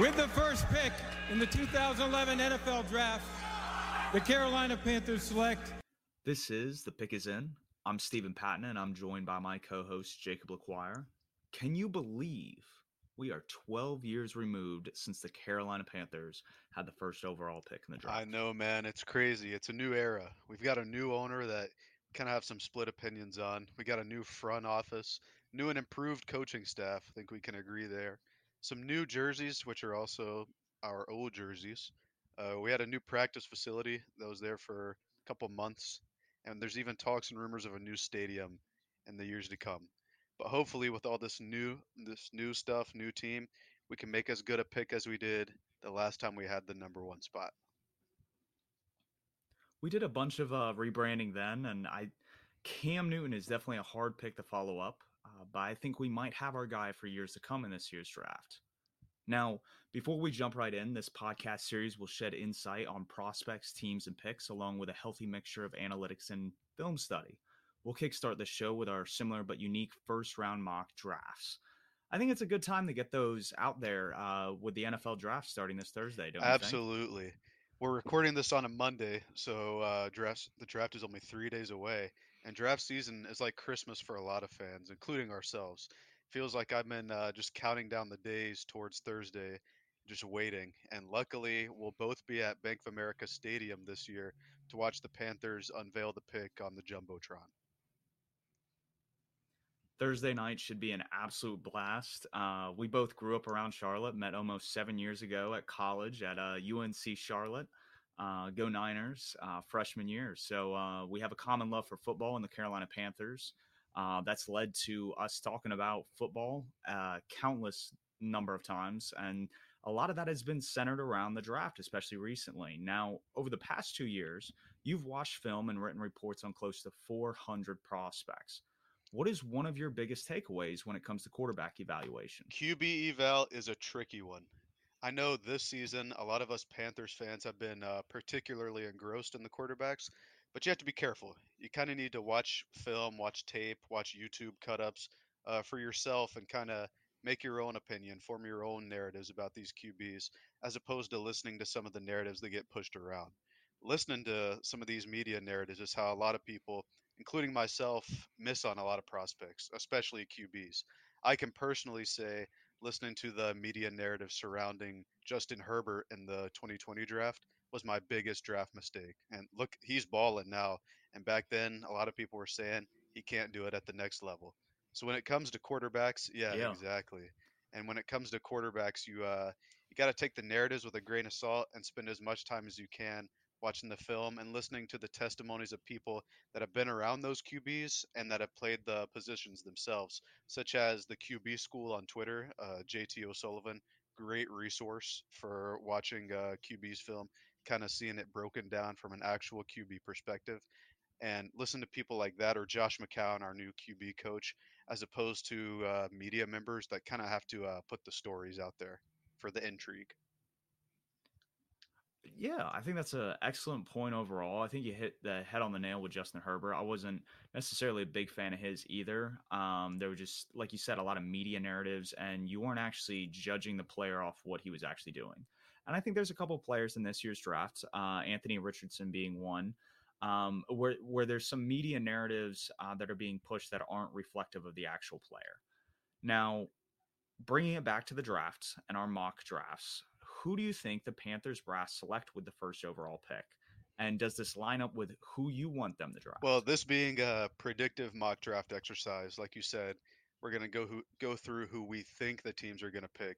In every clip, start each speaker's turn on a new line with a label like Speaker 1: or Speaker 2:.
Speaker 1: With the first pick in the 2011 NFL Draft, the Carolina Panthers select.
Speaker 2: This is The Pick Is In. I'm Stephen Patton, and I'm joined by my co host, Jacob LaQuire. Can you believe we are 12 years removed since the Carolina Panthers had the first overall pick in the draft?
Speaker 3: I know, man. It's crazy. It's a new era. We've got a new owner that kind of have some split opinions on. We got a new front office, new and improved coaching staff. I think we can agree there. Some new jerseys, which are also our old jerseys. Uh, we had a new practice facility that was there for a couple months, and there's even talks and rumors of a new stadium in the years to come. But hopefully, with all this new this new stuff, new team, we can make as good a pick as we did the last time we had the number one spot.
Speaker 2: We did a bunch of uh, rebranding then, and I Cam Newton is definitely a hard pick to follow up, uh, but I think we might have our guy for years to come in this year's draft. Now, before we jump right in, this podcast series will shed insight on prospects, teams, and picks, along with a healthy mixture of analytics and film study. We'll kickstart the show with our similar but unique first round mock drafts. I think it's a good time to get those out there uh, with the NFL draft starting this Thursday. Don't
Speaker 3: Absolutely. We're recording this on a Monday, so uh, the draft is only three days away, and draft season is like Christmas for a lot of fans, including ourselves. Feels like I've been uh, just counting down the days towards Thursday, just waiting. And luckily, we'll both be at Bank of America Stadium this year to watch the Panthers unveil the pick on the jumbotron.
Speaker 2: Thursday night should be an absolute blast. Uh, we both grew up around Charlotte, met almost seven years ago at college at uh, UNC Charlotte. Uh, go Niners, uh, freshman year. So uh, we have a common love for football and the Carolina Panthers. Uh, that's led to us talking about football countless number of times, and a lot of that has been centered around the draft, especially recently. Now, over the past two years, you've watched film and written reports on close to 400 prospects. What is one of your biggest takeaways when it comes to quarterback evaluation?
Speaker 3: QB eval is a tricky one. I know this season a lot of us Panthers fans have been uh, particularly engrossed in the quarterbacks, but you have to be careful. You kind of need to watch film, watch tape, watch YouTube cut ups uh, for yourself and kind of make your own opinion, form your own narratives about these QBs, as opposed to listening to some of the narratives that get pushed around. Listening to some of these media narratives is how a lot of people including myself, miss on a lot of prospects, especially QBs. I can personally say, listening to the media narrative surrounding Justin Herbert in the 2020 draft was my biggest draft mistake. And look, he's balling now. And back then, a lot of people were saying he can't do it at the next level. So when it comes to quarterbacks, yeah, yeah. exactly. And when it comes to quarterbacks, you uh, you got to take the narratives with a grain of salt and spend as much time as you can watching the film and listening to the testimonies of people that have been around those QBs and that have played the positions themselves, such as the QB School on Twitter, uh, JT O'Sullivan, great resource for watching uh, QB's film, kind of seeing it broken down from an actual QB perspective. And listen to people like that, or Josh McCown, our new QB coach, as opposed to uh, media members that kind of have to uh, put the stories out there for the intrigue.
Speaker 2: Yeah, I think that's an excellent point overall. I think you hit the head on the nail with Justin Herbert. I wasn't necessarily a big fan of his either. Um, there were just, like you said, a lot of media narratives, and you weren't actually judging the player off what he was actually doing. And I think there's a couple players in this year's draft, uh, Anthony Richardson being one, um, where where there's some media narratives uh, that are being pushed that aren't reflective of the actual player. Now, bringing it back to the drafts and our mock drafts, who do you think the Panthers brass select with the first overall pick? And does this line up with who you want them to draft?
Speaker 3: Well, this being a predictive mock draft exercise, like you said, we're going to go who, go through who we think the teams are going to pick.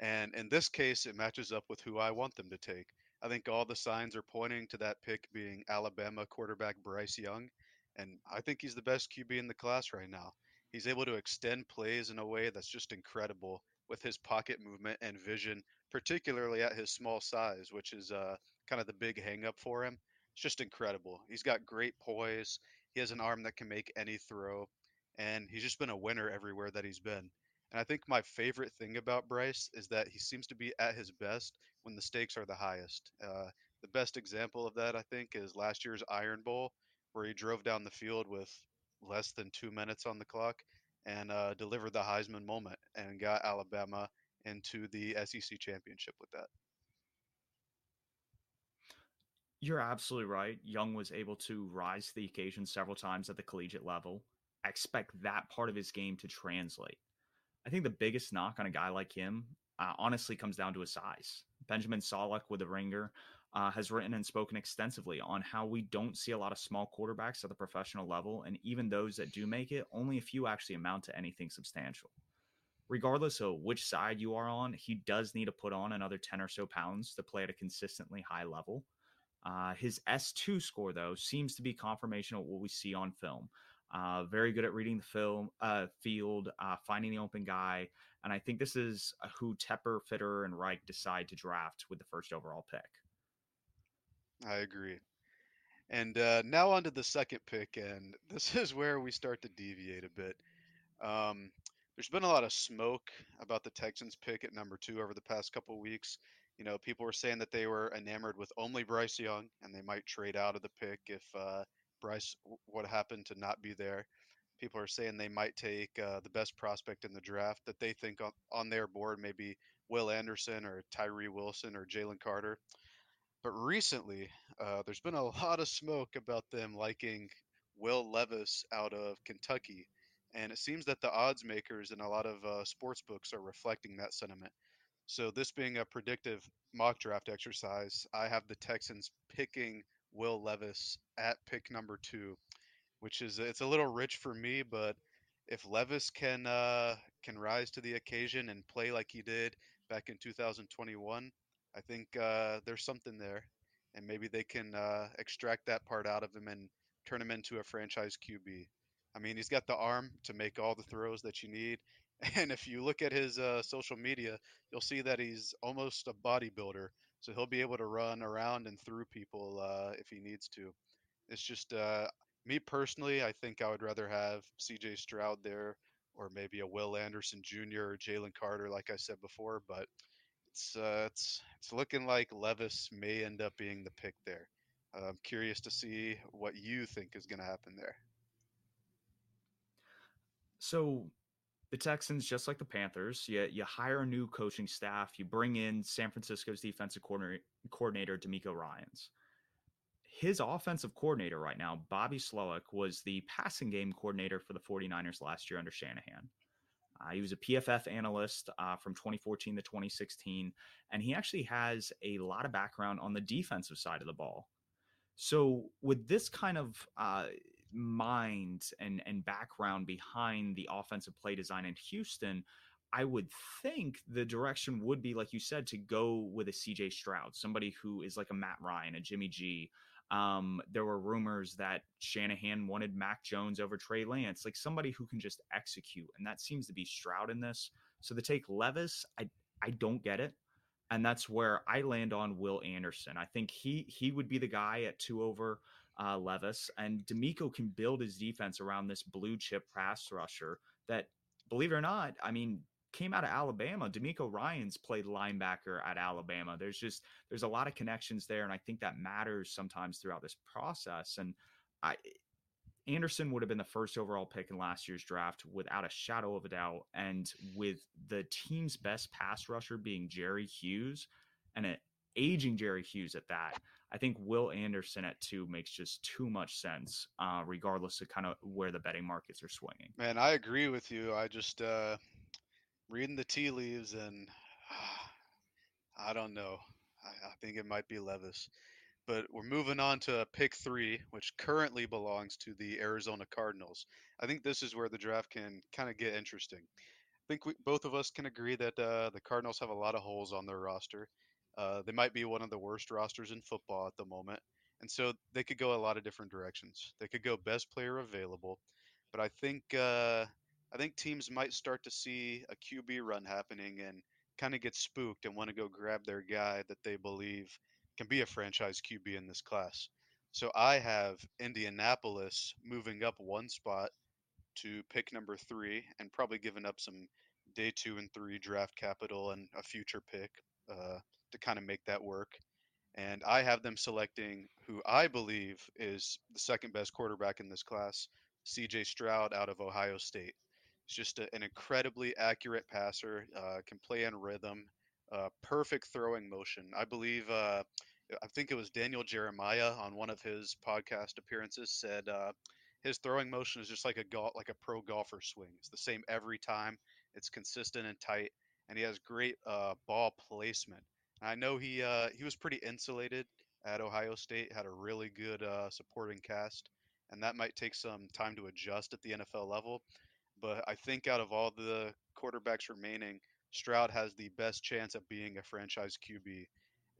Speaker 3: And in this case, it matches up with who I want them to take. I think all the signs are pointing to that pick being Alabama quarterback Bryce Young. And I think he's the best QB in the class right now. He's able to extend plays in a way that's just incredible with his pocket movement and vision particularly at his small size, which is uh, kind of the big hangup for him. It's just incredible. He's got great poise. He has an arm that can make any throw, and he's just been a winner everywhere that he's been. And I think my favorite thing about Bryce is that he seems to be at his best when the stakes are the highest. Uh, the best example of that, I think, is last year's Iron Bowl, where he drove down the field with less than two minutes on the clock and uh, delivered the Heisman moment and got Alabama into the SEC championship with that.
Speaker 2: You're absolutely right. Young was able to rise to the occasion several times at the collegiate level. I expect that part of his game to translate. I think the biggest knock on a guy like him uh, honestly comes down to his size. Benjamin Solak with the Ringer uh, has written and spoken extensively on how we don't see a lot of small quarterbacks at the professional level, and even those that do make it, only a few actually amount to anything substantial. Regardless of which side you are on, he does need to put on another 10 or so pounds to play at a consistently high level. Uh, his S2 score, though, seems to be confirmation of what we see on film. Uh, very good at reading the film uh, field, uh, finding the open guy, and I think this is uh, who Tepper, Fitterer, and Reich decide to draft with the first overall pick.
Speaker 3: I agree. And uh, now on to the second pick, and this is where we start to deviate a bit. Um, there's been a lot of smoke about the Texans pick at number two over the past couple weeks. You know, people were saying that they were enamored with only Bryce Young, and they might trade out of the pick if uh, Bryce would happen to not be there. People are saying they might take uh, the best prospect in the draft that they think on, on their board, maybe Will Anderson or Tyree Wilson or Jalen Carter. But recently, uh, there's been a lot of smoke about them liking Will Levis out of Kentucky. And it seems that the odds makers and a lot of uh, sports books are reflecting that sentiment. So, this being a predictive mock draft exercise, I have the Texans picking Will Levis at pick number two, which is it's a little rich for me, but if Levis can uh, can rise to the occasion and play like he did back in 2021, I think uh, there's something there, and maybe they can uh, extract that part out of him and turn him into a franchise QB. I mean, he's got the arm to make all the throws that you need, and if you look at his uh, social media, you'll see that he's almost a bodybuilder. So he'll be able to run around and through people uh, if he needs to. It's just uh, me personally. I think I would rather have C.J. Stroud there, or maybe a Will Anderson Jr. or Jalen Carter, like I said before. But it's uh, it's it's looking like Levis may end up being the pick there. I'm curious to see what you think is going to happen there.
Speaker 2: So the Texans, just like the Panthers, you, you hire a new coaching staff, you bring in San Francisco's defensive coordinator, coordinator DeMeco Ryans. His offensive coordinator right now, Bobby Slowik, was the passing game coordinator for the 49ers last year under Shanahan. Uh, he was a PFF analyst uh, from 2014 to 2016, and he actually has a lot of background on the defensive side of the ball. So, with this kind of uh, mind and, and background behind the offensive play design in Houston, I would think the direction would be, like you said, to go with a CJ Stroud, somebody who is like a Matt Ryan, a Jimmy G, um, there were rumors that Shanahan wanted Mac Jones over Trey Lance, like somebody who can just execute, and that seems to be Stroud in this. So to take Levis, I I don't get it, and that's where I land on Will Anderson. I think he he would be the guy at two over uh, Levis, and DeMeco can build his defense around this blue chip pass rusher that, believe it or not, I mean, came out of Alabama. DeMeco Ryans played linebacker at Alabama. There's just there's a lot of connections there, and I think that matters sometimes throughout this process. And I Anderson would have been the first overall pick in last year's draft without a shadow of a doubt. And with the team's best pass rusher being Jerry Hughes and an aging Jerry Hughes at that, I think Will Anderson at two makes just too much sense, uh, regardless of kind of where the betting markets are swinging.
Speaker 3: Man, I agree with you. I just uh, reading the tea leaves, and I don't know. I, I think it might be Levis. But we're moving on to pick three, which currently belongs to the Arizona Cardinals. I think this is where the draft can kind of get interesting. I think we, both of us can agree that uh, the Cardinals have a lot of holes on their roster. Uh, they might be one of the worst rosters in football at the moment. And so they could go a lot of different directions. They could go best player available. But I think uh, I think teams might start to see a QB run happening and kind of get spooked and want to go grab their guy that they believe can be a franchise QB in this class. So I have Indianapolis moving up one spot to pick number three and probably giving up some day two and three draft capital and a future pick uh, to kind of make that work. And I have them selecting who I believe is the second best quarterback in this class, CJ Stroud out of Ohio State. He's just a, an incredibly accurate passer. Uh, can play in rhythm. Uh, perfect throwing motion. I believe. Uh, I think it was Daniel Jeremiah on one of his podcast appearances said uh, his throwing motion is just like a golf, like a pro golfer swing. It's the same every time. It's consistent and tight, and he has great uh, ball placement. I know he uh, he was pretty insulated at Ohio State. Had a really good uh, supporting cast, and that might take some time to adjust at the NFL level. But I think out of all the quarterbacks remaining, Stroud has the best chance of being a franchise QB.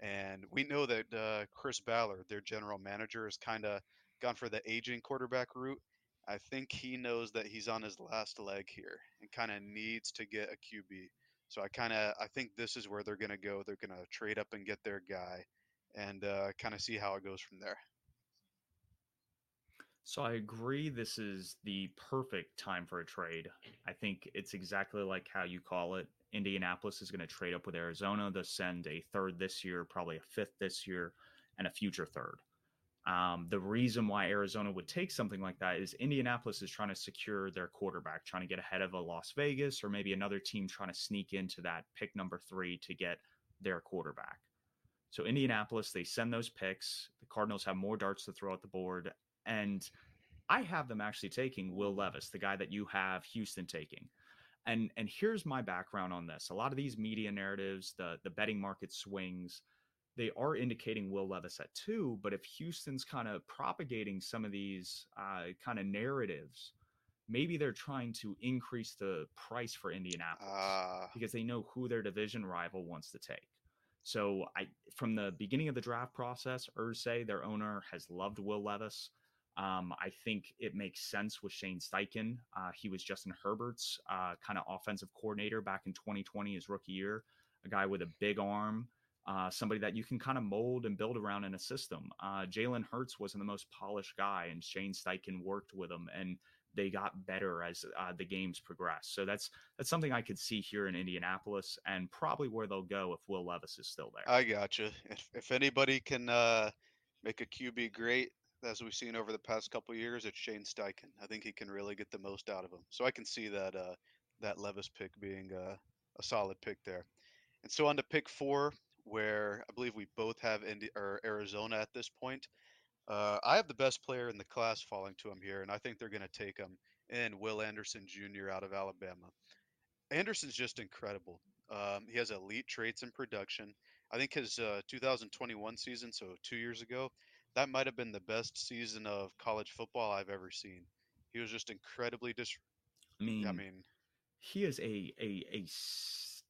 Speaker 3: And we know that uh, Chris Ballard, their general manager, has kind of gone for the aging quarterback route. I think he knows that he's on his last leg here and kind of needs to get a QB. So I kind of I think this is where they're going to go. They're going to trade up and get their guy, and uh, kind of see how it goes from there.
Speaker 2: So I agree this is the perfect time for a trade. I think it's exactly like how you call it. Indianapolis is going to trade up with Arizona. They'll send a third this year, probably a fifth this year, and a future third. Um, the reason why Arizona would take something like that is Indianapolis is trying to secure their quarterback, trying to get ahead of a Las Vegas or maybe another team trying to sneak into that pick number three to get their quarterback. So Indianapolis, they send those picks. The Cardinals have more darts to throw at the board, and I have them actually taking Will Levis, the guy that you have Houston taking. And and here's my background on this. A lot of these media narratives, the the betting market swings, they are indicating Will Levis at two. But if Houston's kind of propagating some of these uh, kind of narratives, maybe they're trying to increase the price for Indianapolis uh. because they know who their division rival wants to take. So I, from the beginning of the draft process, Irsay, their owner, has loved Will Levis. Um, I think it makes sense with Shane Steichen. Uh, he was Justin Herbert's uh, kind of offensive coordinator back in 2020, his rookie year. A guy with a big arm, uh, somebody that you can kind of mold and build around in a system. Uh, Jalen Hurts wasn't the most polished guy, and Shane Steichen worked with him, and they got better as uh, the games progressed. So that's that's something I could see here in Indianapolis, and probably where they'll go if Will Levis is still there.
Speaker 3: I gotcha. If if anybody can uh, make a QB great, as we've seen over the past couple years, it's Shane Steichen. I think he can really get the most out of him. So I can see that uh, that Levis pick being uh, a solid pick there. And so on to pick four, where I believe we both have Indi- or Arizona at this point. Uh, I have the best player in the class falling to him here, and I think they're going to take him in Will Anderson Jr. out of Alabama. Anderson's just incredible. Um, he has elite traits in production. I think his uh, 2021 season, so two years ago, that might have been the best season of college football I've ever seen. He was just incredibly dis.
Speaker 2: I mean, I mean, he is a a a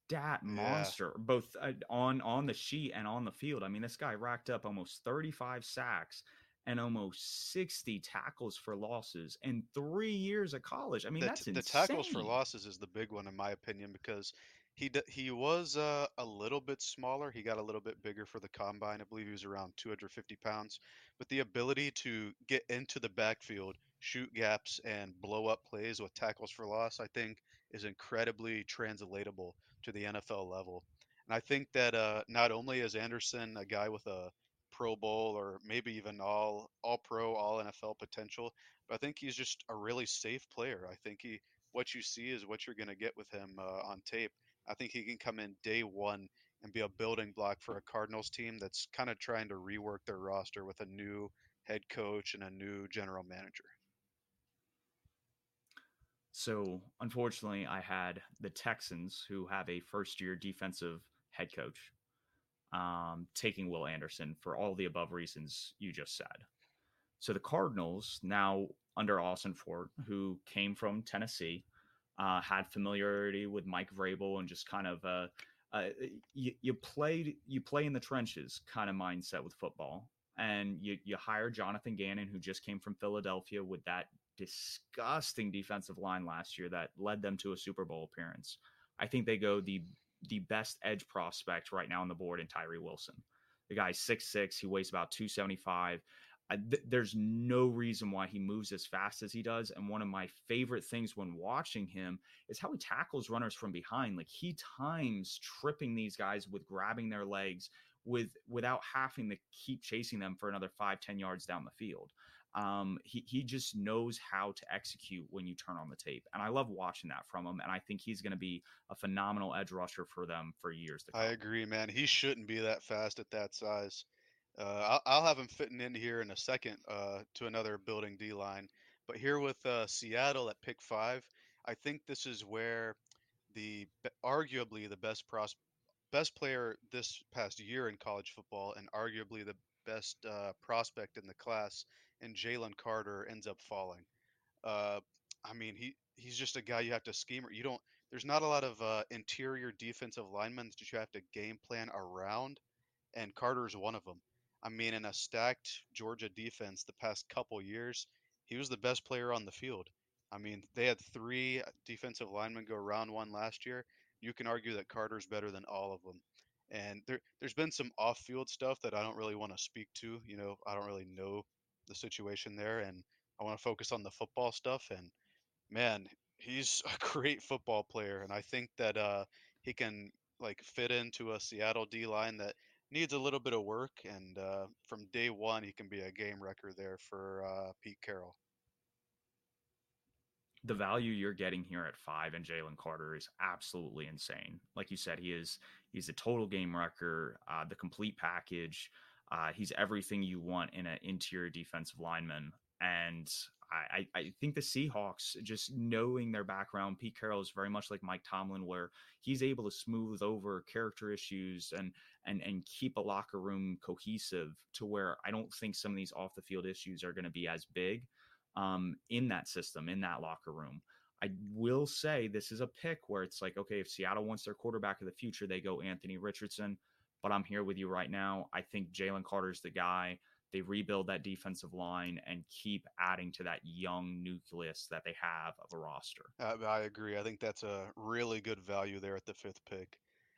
Speaker 2: stat monster, yeah. both uh, on on the sheet and on the field. I mean, this guy racked up almost 35 sacks and almost 60 tackles for losses in three years of college. I mean,
Speaker 3: the,
Speaker 2: that's
Speaker 3: the tackles for losses is the big one in my opinion because he he was uh, a little bit smaller. He got a little bit bigger for the combine. I believe he was around 250 pounds. But the ability to get into the backfield, shoot gaps, and blow up plays with tackles for loss, I think, is incredibly translatable to the NFL level. And I think that uh, not only is Anderson a guy with a Pro Bowl or maybe even all All Pro, All NFL potential, but I think he's just a really safe player. I think he what you see is what you're going to get with him uh, on tape. I think he can come in day one and be a building block for a Cardinals team that's kind of trying to rework their roster with a new head coach and a new general manager.
Speaker 2: So, unfortunately, I had the Texans, who have a first year defensive head coach, um, taking Will Anderson for all the above reasons you just said. So, the Cardinals, now under Ossenfort, who came from Tennessee, uh, had familiarity with Mike Vrabel and just kind of uh, uh, you, you play you play in the trenches kind of mindset with football, and you you hire Jonathan Gannon who just came from Philadelphia with that disgusting defensive line last year that led them to a Super Bowl appearance. I think they go the the best edge prospect right now on the board in Tyree Wilson. The guy's six six, he weighs about 275 th- there's no reason why he moves as fast as he does. And one of my favorite things when watching him is how he tackles runners from behind. Like he times tripping these guys with grabbing their legs with without having to keep chasing them for another five ten yards down the field. Um, he he just knows how to execute when you turn on the tape, and I love watching that from him. And I think he's going to be a phenomenal edge rusher for them for years to come.
Speaker 3: I agree, man. He shouldn't be that fast at that size. Uh, I'll, I'll have him fitting in here in a second uh, to another building D line. But here with uh, Seattle at pick five, I think this is where the arguably the best pros, best player this past year in college football, and arguably the best uh, prospect in the class, and Jalen Carter ends up falling. Uh, I mean, he he's just a guy you have to scheme. You don't. There's not a lot of uh, interior defensive linemen that you have to game plan around, and Carter is one of them. I mean, in a stacked Georgia defense the past couple years, he was the best player on the field. I mean, they had three defensive linemen go round one last year. You can argue that Carter's better than all of them. And there, there's been some off-field stuff that I don't really want to speak to. You know, I don't really know the situation there, and I want to focus on the football stuff. And man, he's a great football player, and I think that uh, he can like fit into a Seattle D line that needs a little bit of work. And uh, from day one, he can be a game wrecker there for uh, Pete Carroll
Speaker 2: the value you're getting here at five and Jalen Carter is absolutely insane. Like you said, he is he's a total game wrecker, uh, the complete package. Uh, he's everything you want in an interior defensive lineman. And I, I think the Seahawks, just knowing their background, Pete Carroll is very much like Mike Tomlin, where he's able to smooth over character issues and and and keep a locker room cohesive to where I don't think some of these off the field issues are going to be as big um, in that system, in that locker room. I will say this is a pick where it's like, okay, if Seattle wants their quarterback of the future, they go Anthony Richardson. But I'm here with you right now. I think Jalen Carter's the guy. They rebuild that defensive line and keep adding to that young nucleus that they have of a roster.
Speaker 3: I, I agree. I think that's a really good value there at the fifth pick.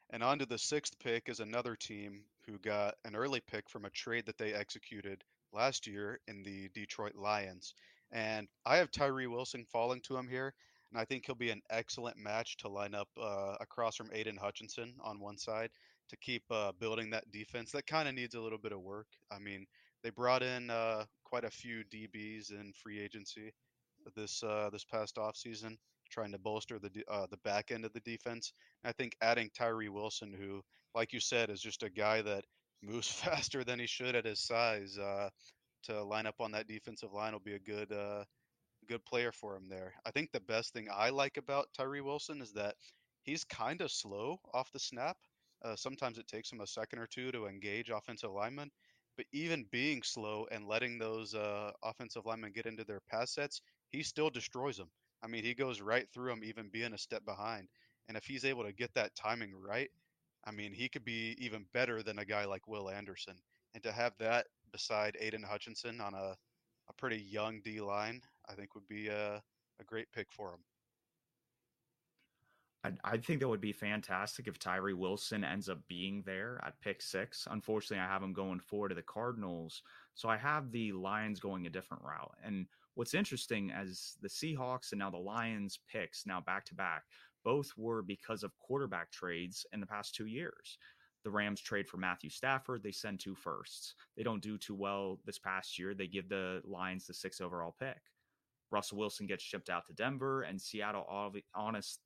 Speaker 3: And on to the sixth pick is another team who got an early pick from a trade that they executed last year in the Detroit Lions. And I have Tyree Wilson falling to him here, and I think he'll be an excellent match to line up uh, across from Aidan Hutchinson on one side to keep uh, building that defense. That kind of needs a little bit of work. I mean, they brought in uh, quite a few DBs in free agency this uh, this past offseason, trying to bolster the uh, the back end of the defense. And I think adding Tyree Wilson, who, like you said, is just a guy that moves faster than he should at his size. Uh, to line up on that defensive line will be a good uh, good player for him there. I think the best thing I like about Tyree Wilson is that he's kind of slow off the snap. Uh, sometimes it takes him a second or two to engage offensive linemen, but even being slow and letting those uh, offensive linemen get into their pass sets, he still destroys them. I mean, he goes right through them, even being a step behind. And if he's able to get that timing right, I mean, he could be even better than a guy like Will Anderson. And to have that beside Aidan Hutchinson on a, a pretty young D line, I think would be a, a great pick for him.
Speaker 2: I, think that would be fantastic if Tyree Wilson ends up being there at pick six. Unfortunately, I have him going forward to the Cardinals. So I have the Lions going a different route. And what's interesting as the Seahawks and now the Lions picks now back to back, both were because of quarterback trades in the past two years. The Rams trade for Matthew Stafford. They send two firsts. They don't do too well this past year. They give the Lions the six overall pick. Russell Wilson gets shipped out to Denver, and Seattle, honest,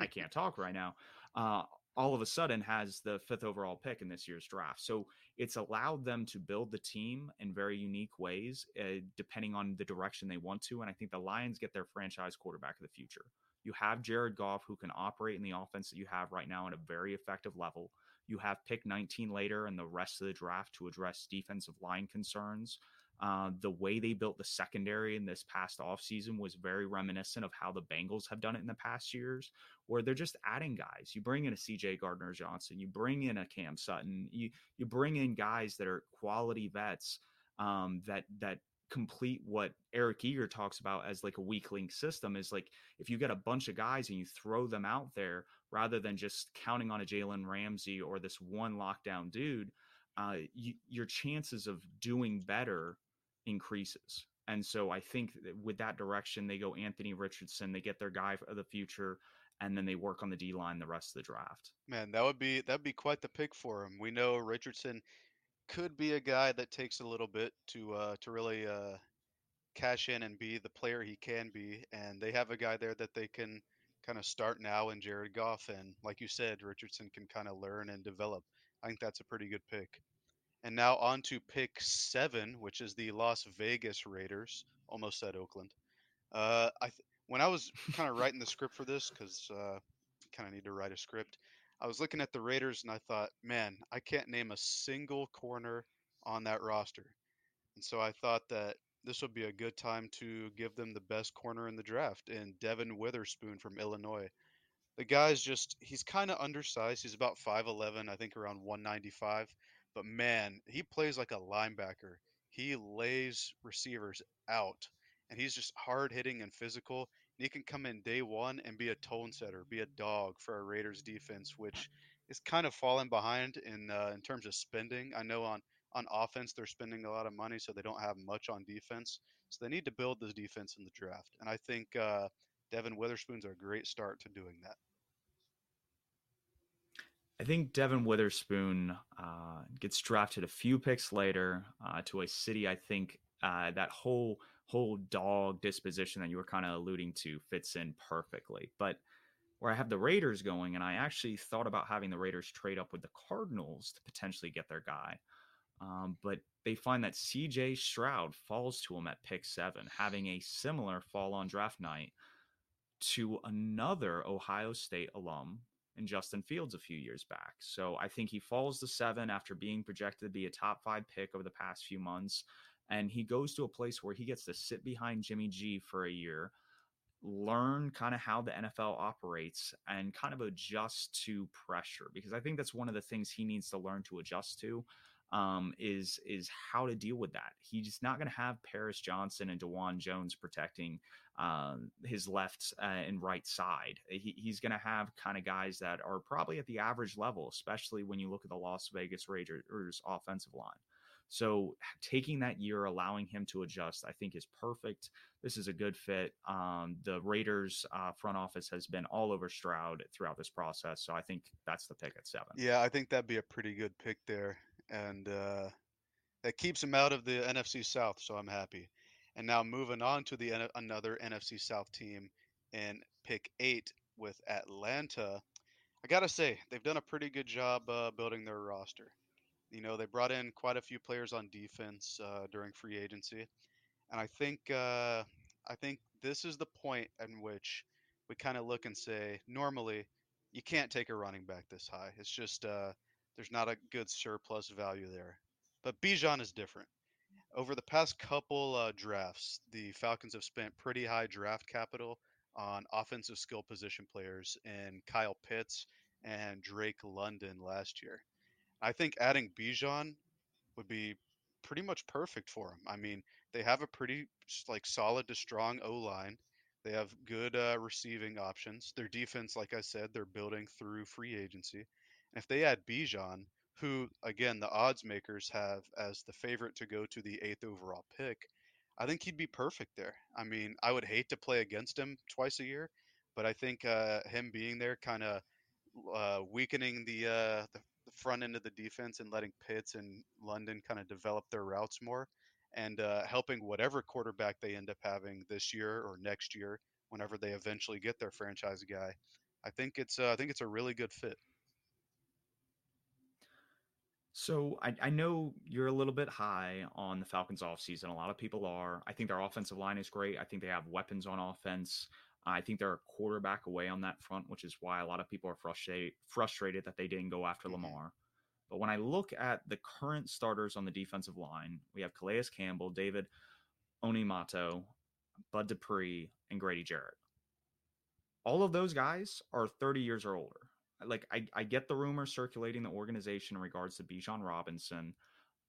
Speaker 2: I can't talk right now. Uh, all of a sudden has the fifth overall pick in this year's draft. So it's allowed them to build the team in very unique ways, uh, depending on the direction they want to. And I think the Lions get their franchise quarterback of the future. You have Jared Goff, who can operate in the offense that you have right now at a very effective level. You have pick 19 later and the rest of the draft to address defensive line concerns. Uh, the way they built the secondary in this past offseason was very reminiscent of how the Bengals have done it in the past years, where they're just adding guys. You bring in a CJ Gardner Johnson, you bring in a Cam Sutton, you you bring in guys that are quality vets um, that that complete what Eric Eager talks about as like a weak link system is like if you get a bunch of guys and you throw them out there rather than just counting on a Jalen Ramsey or this one lockdown dude, uh, you, your chances of doing better increases. And so I think with that direction, they go Anthony Richardson, they get their guy of the future, and then they work on the D line the rest of the draft.
Speaker 3: Man, that would be that'd be quite the pick for him. We know Richardson could be a guy that takes a little bit to uh, to really uh, cash in and be the player he can be. And they have a guy there that they can kind of start now in Jared Goff. And like you said, Richardson can kind of learn and develop. I think that's a pretty good pick. And now on to pick seven, which is the Las Vegas Raiders. Almost said Oakland. Uh, I th- when I was kind of writing the script for this, because uh, kind of need to write a script, I was looking at the Raiders and I thought, man, I can't name a single corner on that roster. And so I thought that this would be a good time to give them the best corner in the draft in Devon Witherspoon from Illinois. The guy's just, he's kind of undersized. He's about 5'11, I think around 195. But man, he plays like a linebacker. He lays receivers out, and he's just hard hitting and physical. And he can come in day one and be a tone setter, be a dog for our Raiders defense, which is kind of falling behind in uh, in terms of spending. I know on on offense they're spending a lot of money, so they don't have much on defense. So they need to build this defense in the draft, and I think uh, Devon Witherspoon's a great start to doing that.
Speaker 2: I think Devon Witherspoon uh, gets drafted a few picks later uh, to a city. I think uh, that whole whole dog disposition that you were kind of alluding to fits in perfectly. But where I have the Raiders going, and I actually thought about having the Raiders trade up with the Cardinals to potentially get their guy. Um, but they find that CJ Stroud falls to him at pick seven, having a similar fall on draft night to another Ohio State alum in Justin Fields a few years back. So I think he falls to seven after being projected to be a top five pick over the past few months. And he goes to a place where he gets to sit behind Jimmy G for a year, learn kind of how the NFL operates, and kind of adjust to pressure. Because I think that's one of the things he needs to learn to adjust to um, is is how to deal with that. He's not going to have Paris Johnson and Dawand Jones protecting um, his left uh, and right side. He, he's going to have kind of guys that are probably at the average level, especially when you look at the Las Vegas Raiders offensive line. So taking that year, allowing him to adjust, I think is perfect. This is a good fit. Um, the Raiders uh, front office has been all over Stroud throughout this process, so I think that's the pick at seven.
Speaker 3: Yeah, I think that'd be a pretty good pick there and uh, that keeps him out of the NFC South. So I'm happy. And now moving on to the another NFC South team in pick eight with Atlanta. I gotta say they've done a pretty good job uh, building their roster. You know they brought in quite a few players on defense uh, during free agency, and I think uh, I think this is the point in which we kind of look and say normally you can't take a running back this high. It's just uh, there's not a good surplus value there. But Bijan is different. Over the past couple uh, drafts, the Falcons have spent pretty high draft capital on offensive skill position players in Kyle Pitts and Drake London last year. I think adding Bijan would be pretty much perfect for him. I mean, they have a pretty like solid to strong O line. They have good uh, receiving options. Their defense, like I said, they're building through free agency. And If they add Bijan, who again the odds makers have as the favorite to go to the eighth overall pick, I think he'd be perfect there. I mean, I would hate to play against him twice a year, but I think uh, him being there, kind of uh, weakening the, uh, the, the front end of the defense and letting Pitts and London kind of develop their routes more, and uh, helping whatever quarterback they end up having this year or next year, whenever they eventually get their franchise guy. I think it's uh, I think it's a really good fit.
Speaker 2: So I, I know you're a little bit high on the Falcons offseason. A lot of people are. I think their offensive line is great. I think they have weapons on offense. I think they're a quarterback away on that front, which is why a lot of people are frustrated frustrated that they didn't go after mm-hmm. Lamar. But when I look at the current starters on the defensive line, we have Calais Campbell, David Onyemata, Bud Dupree, and Grady Jarrett. All of those guys are 30 years or older like I, I get the rumors circulating the organization in regards to Bijan Robinson,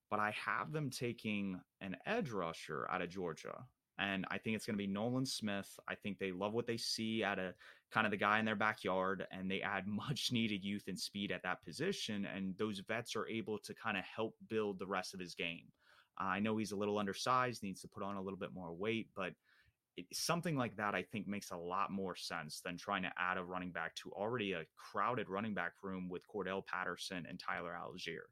Speaker 2: but I have them taking an edge rusher out of Georgia. And I think it's going to be Nolan Smith. I think they love what they see at a kind of the guy in their backyard, and they add much needed youth and speed at that position. And those vets are able to kind of help build the rest of his game. Uh, I know he's a little undersized, needs to put on a little bit more weight, but it, something like that, I think, makes a lot more sense than trying to add a running back to already a crowded running back room with Cordarrelle Patterson and Tyler Allgeier.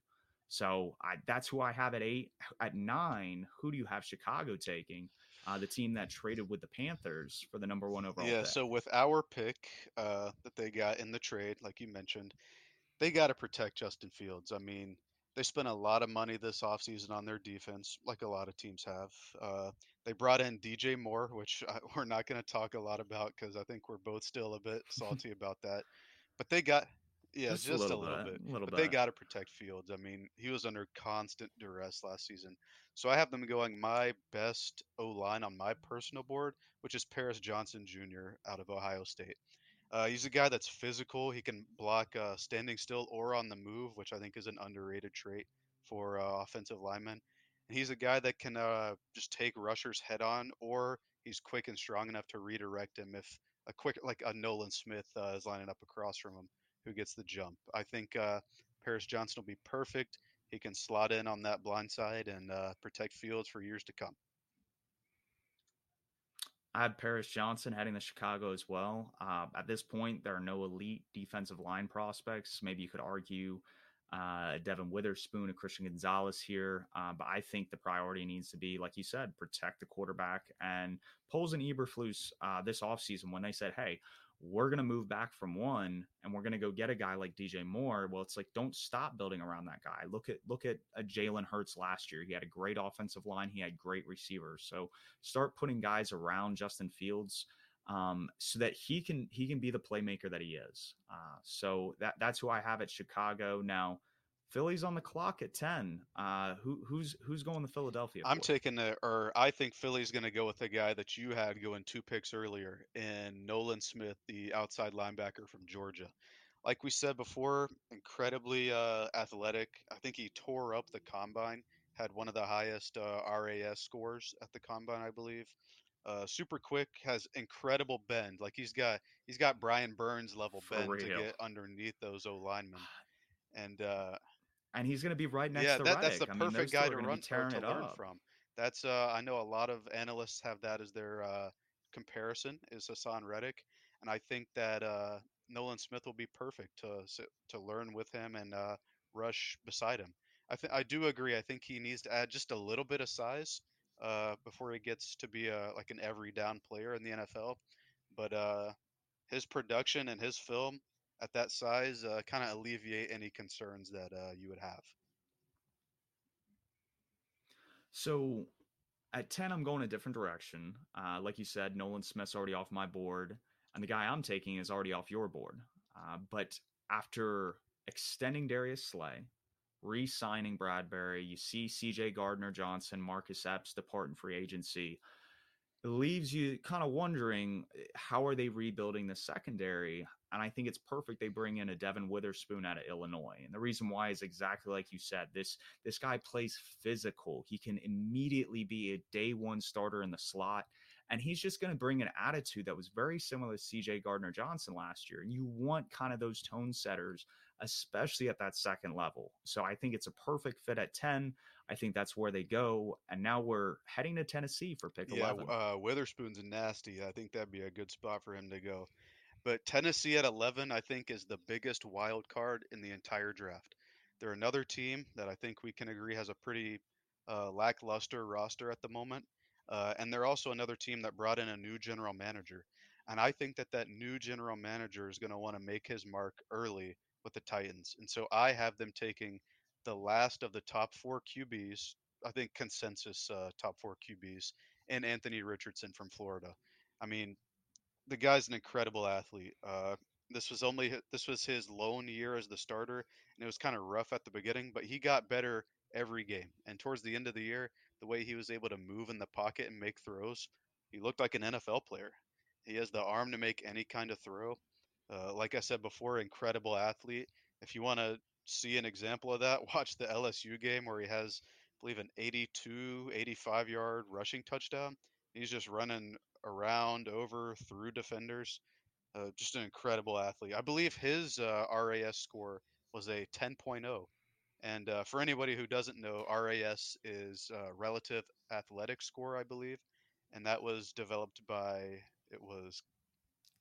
Speaker 2: So I, that's who I have at eight. At nine, who do you have Chicago taking? uh, the team that traded with the Panthers for the number one overall.
Speaker 3: Yeah,
Speaker 2: pick.
Speaker 3: so with our pick uh, that they got in the trade, like you mentioned, they got to protect Justin Fields. I mean, they spent a lot of money this offseason on their defense, like a lot of teams have. Uh, they brought in DJ Moore, which I, we're not going to talk a lot about because I think we're both still a bit salty about that. But they got, yeah, just,
Speaker 2: Just a
Speaker 3: just a
Speaker 2: little
Speaker 3: little,
Speaker 2: bit,
Speaker 3: bit.
Speaker 2: little
Speaker 3: But they got to protect Fields. I mean, he was under constant duress last season. So I have them going my best O line on my personal board, which is Paris Johnson Jr. out of Ohio State. Uh, he's a guy that's physical. He can block uh, standing still or on the move, which I think is an underrated trait for uh, offensive linemen. And he's a guy that can uh, just take rushers head on, or he's quick and strong enough to redirect him if a quick, like a Nolan Smith, uh, is lining up across from him, who gets the jump. I think uh, Paris Johnson will be perfect. He can slot in on that blind side and protect Fields for years to come.
Speaker 2: I had Paris Johnson heading to Chicago as well. Uh, at this point, there are no elite defensive line prospects. Maybe you could argue uh, Devon Witherspoon and Christian Gonzalez here, uh, but I think the priority needs to be, like you said, protect the quarterback. And Poles and Eberflus uh, this offseason, when they said, hey, we're going to move back from one and we're going to go get a guy like DJ Moore. Well, it's like don't stop building around that guy. Look at look at uh, Jalen Hurts last year. He had a great offensive line. He had great receivers. So start putting guys around Justin Fields um, so that he can he can be the playmaker that he is. Uh, so that that's who I have at Chicago now. Philly's on the clock at ten. Uh, who who's who's going to Philadelphia?
Speaker 3: I'm
Speaker 2: for?
Speaker 3: taking the, or I think Philly's going to go with the guy that you had going two picks earlier in Nolan Smith, the outside linebacker from Georgia. Like we said before, incredibly uh, athletic. I think he tore up the combine, had one of the highest uh, RAS scores at the combine, I believe. Uh, super quick, has incredible bend. Like he's got he's got Brian Burns level
Speaker 2: For
Speaker 3: bend to get underneath those O linemen. And uh,
Speaker 2: and he's going to be right next
Speaker 3: yeah,
Speaker 2: to
Speaker 3: that, that's the
Speaker 2: I
Speaker 3: perfect
Speaker 2: two
Speaker 3: guy to run to learn
Speaker 2: up.
Speaker 3: from. That's uh, I know a lot of analysts have that as their uh, comparison is Haason Reddick, and I think that uh, Nolan Smith will be perfect to to learn with him and uh, rush beside him. I th- I do agree. I think he needs to add just a little bit of size uh, before he gets to be a like an every down player in the NFL. But uh, his production and his film at that size uh, kind of alleviate any concerns that uh, you would have.
Speaker 2: So at 10, I'm going a different direction. Uh, like you said, Nolan Smith's already off my board, and the guy I'm taking is already off your board. Uh, but after extending Darius Slay, re signing Bradbury, you see CJ Gardner Johnson, Marcus Epps depart in free agency. Leaves you kind of wondering eh, how are they rebuilding the secondary? And I think it's perfect they bring in a Devon Witherspoon out of Illinois. And the reason why is exactly like you said. This this guy plays physical. He can immediately be a day one starter in the slot. And he's just going to bring an attitude that was very similar to CJ Gardner Johnson last year. And you want kind of those tone setters, especially at that second level. So I think it's a perfect fit at 10. I think that's where they go. And now we're heading to Tennessee for pick
Speaker 3: Yeah,
Speaker 2: 11.
Speaker 3: uh, Witherspoon's nasty. I think that'd be a good spot for him to go. But Tennessee at 11, I think, is the biggest wild card in the entire draft. They're another team that I think we can agree has a pretty uh, lackluster roster at the moment. Uh, and they're also another team that brought in a new general manager. And I think that that new general manager is going to want to make his mark early with the Titans. And so I have them taking the last of the top four QBs, I think consensus uh, top four QBs, and Anthony Richardson from Florida. I mean, the guy's an incredible athlete. Uh, this was only this was his lone year as the starter, and it was kind of rough at the beginning, but he got better every game. And towards the end of the year, the way he was able to move in the pocket and make throws, he looked like an NFL player. He has the arm to make any kind of throw. Uh, like I said before, incredible athlete. If you want to see an example of that, watch the LSU game where he has, I believe, an 82, 85 yard rushing touchdown. He's just running around, over, through defenders. Uh, just an incredible athlete. I believe his uh, RAS score was a 10.0. And uh, for anybody who doesn't know, RAS is uh, relative athletic score, I believe, and that was developed by it was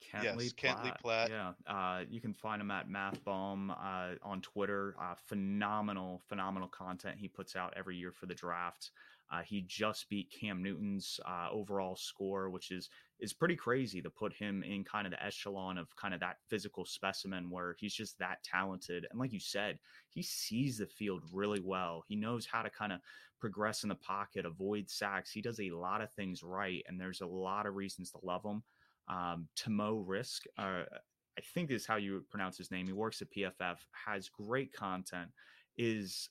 Speaker 2: Kent Lee
Speaker 3: Yes, Kent Lee Platte.
Speaker 2: Yeah, uh, you can find him at MathBomb uh, on Twitter. Uh, phenomenal, phenomenal content he puts out every year for the draft. Uh, he just beat Cam Newton's uh, overall score, which is is pretty crazy to put him in kind of the echelon of kind of that physical specimen where he's just that talented. And like you said, he sees the field really well. He knows how to kind of progress in the pocket, avoid sacks. He does a lot of things right, and there's a lot of reasons to love him. Um, Timo Riske, uh, I think is how you pronounce his name. He works at PFF, has great content. Is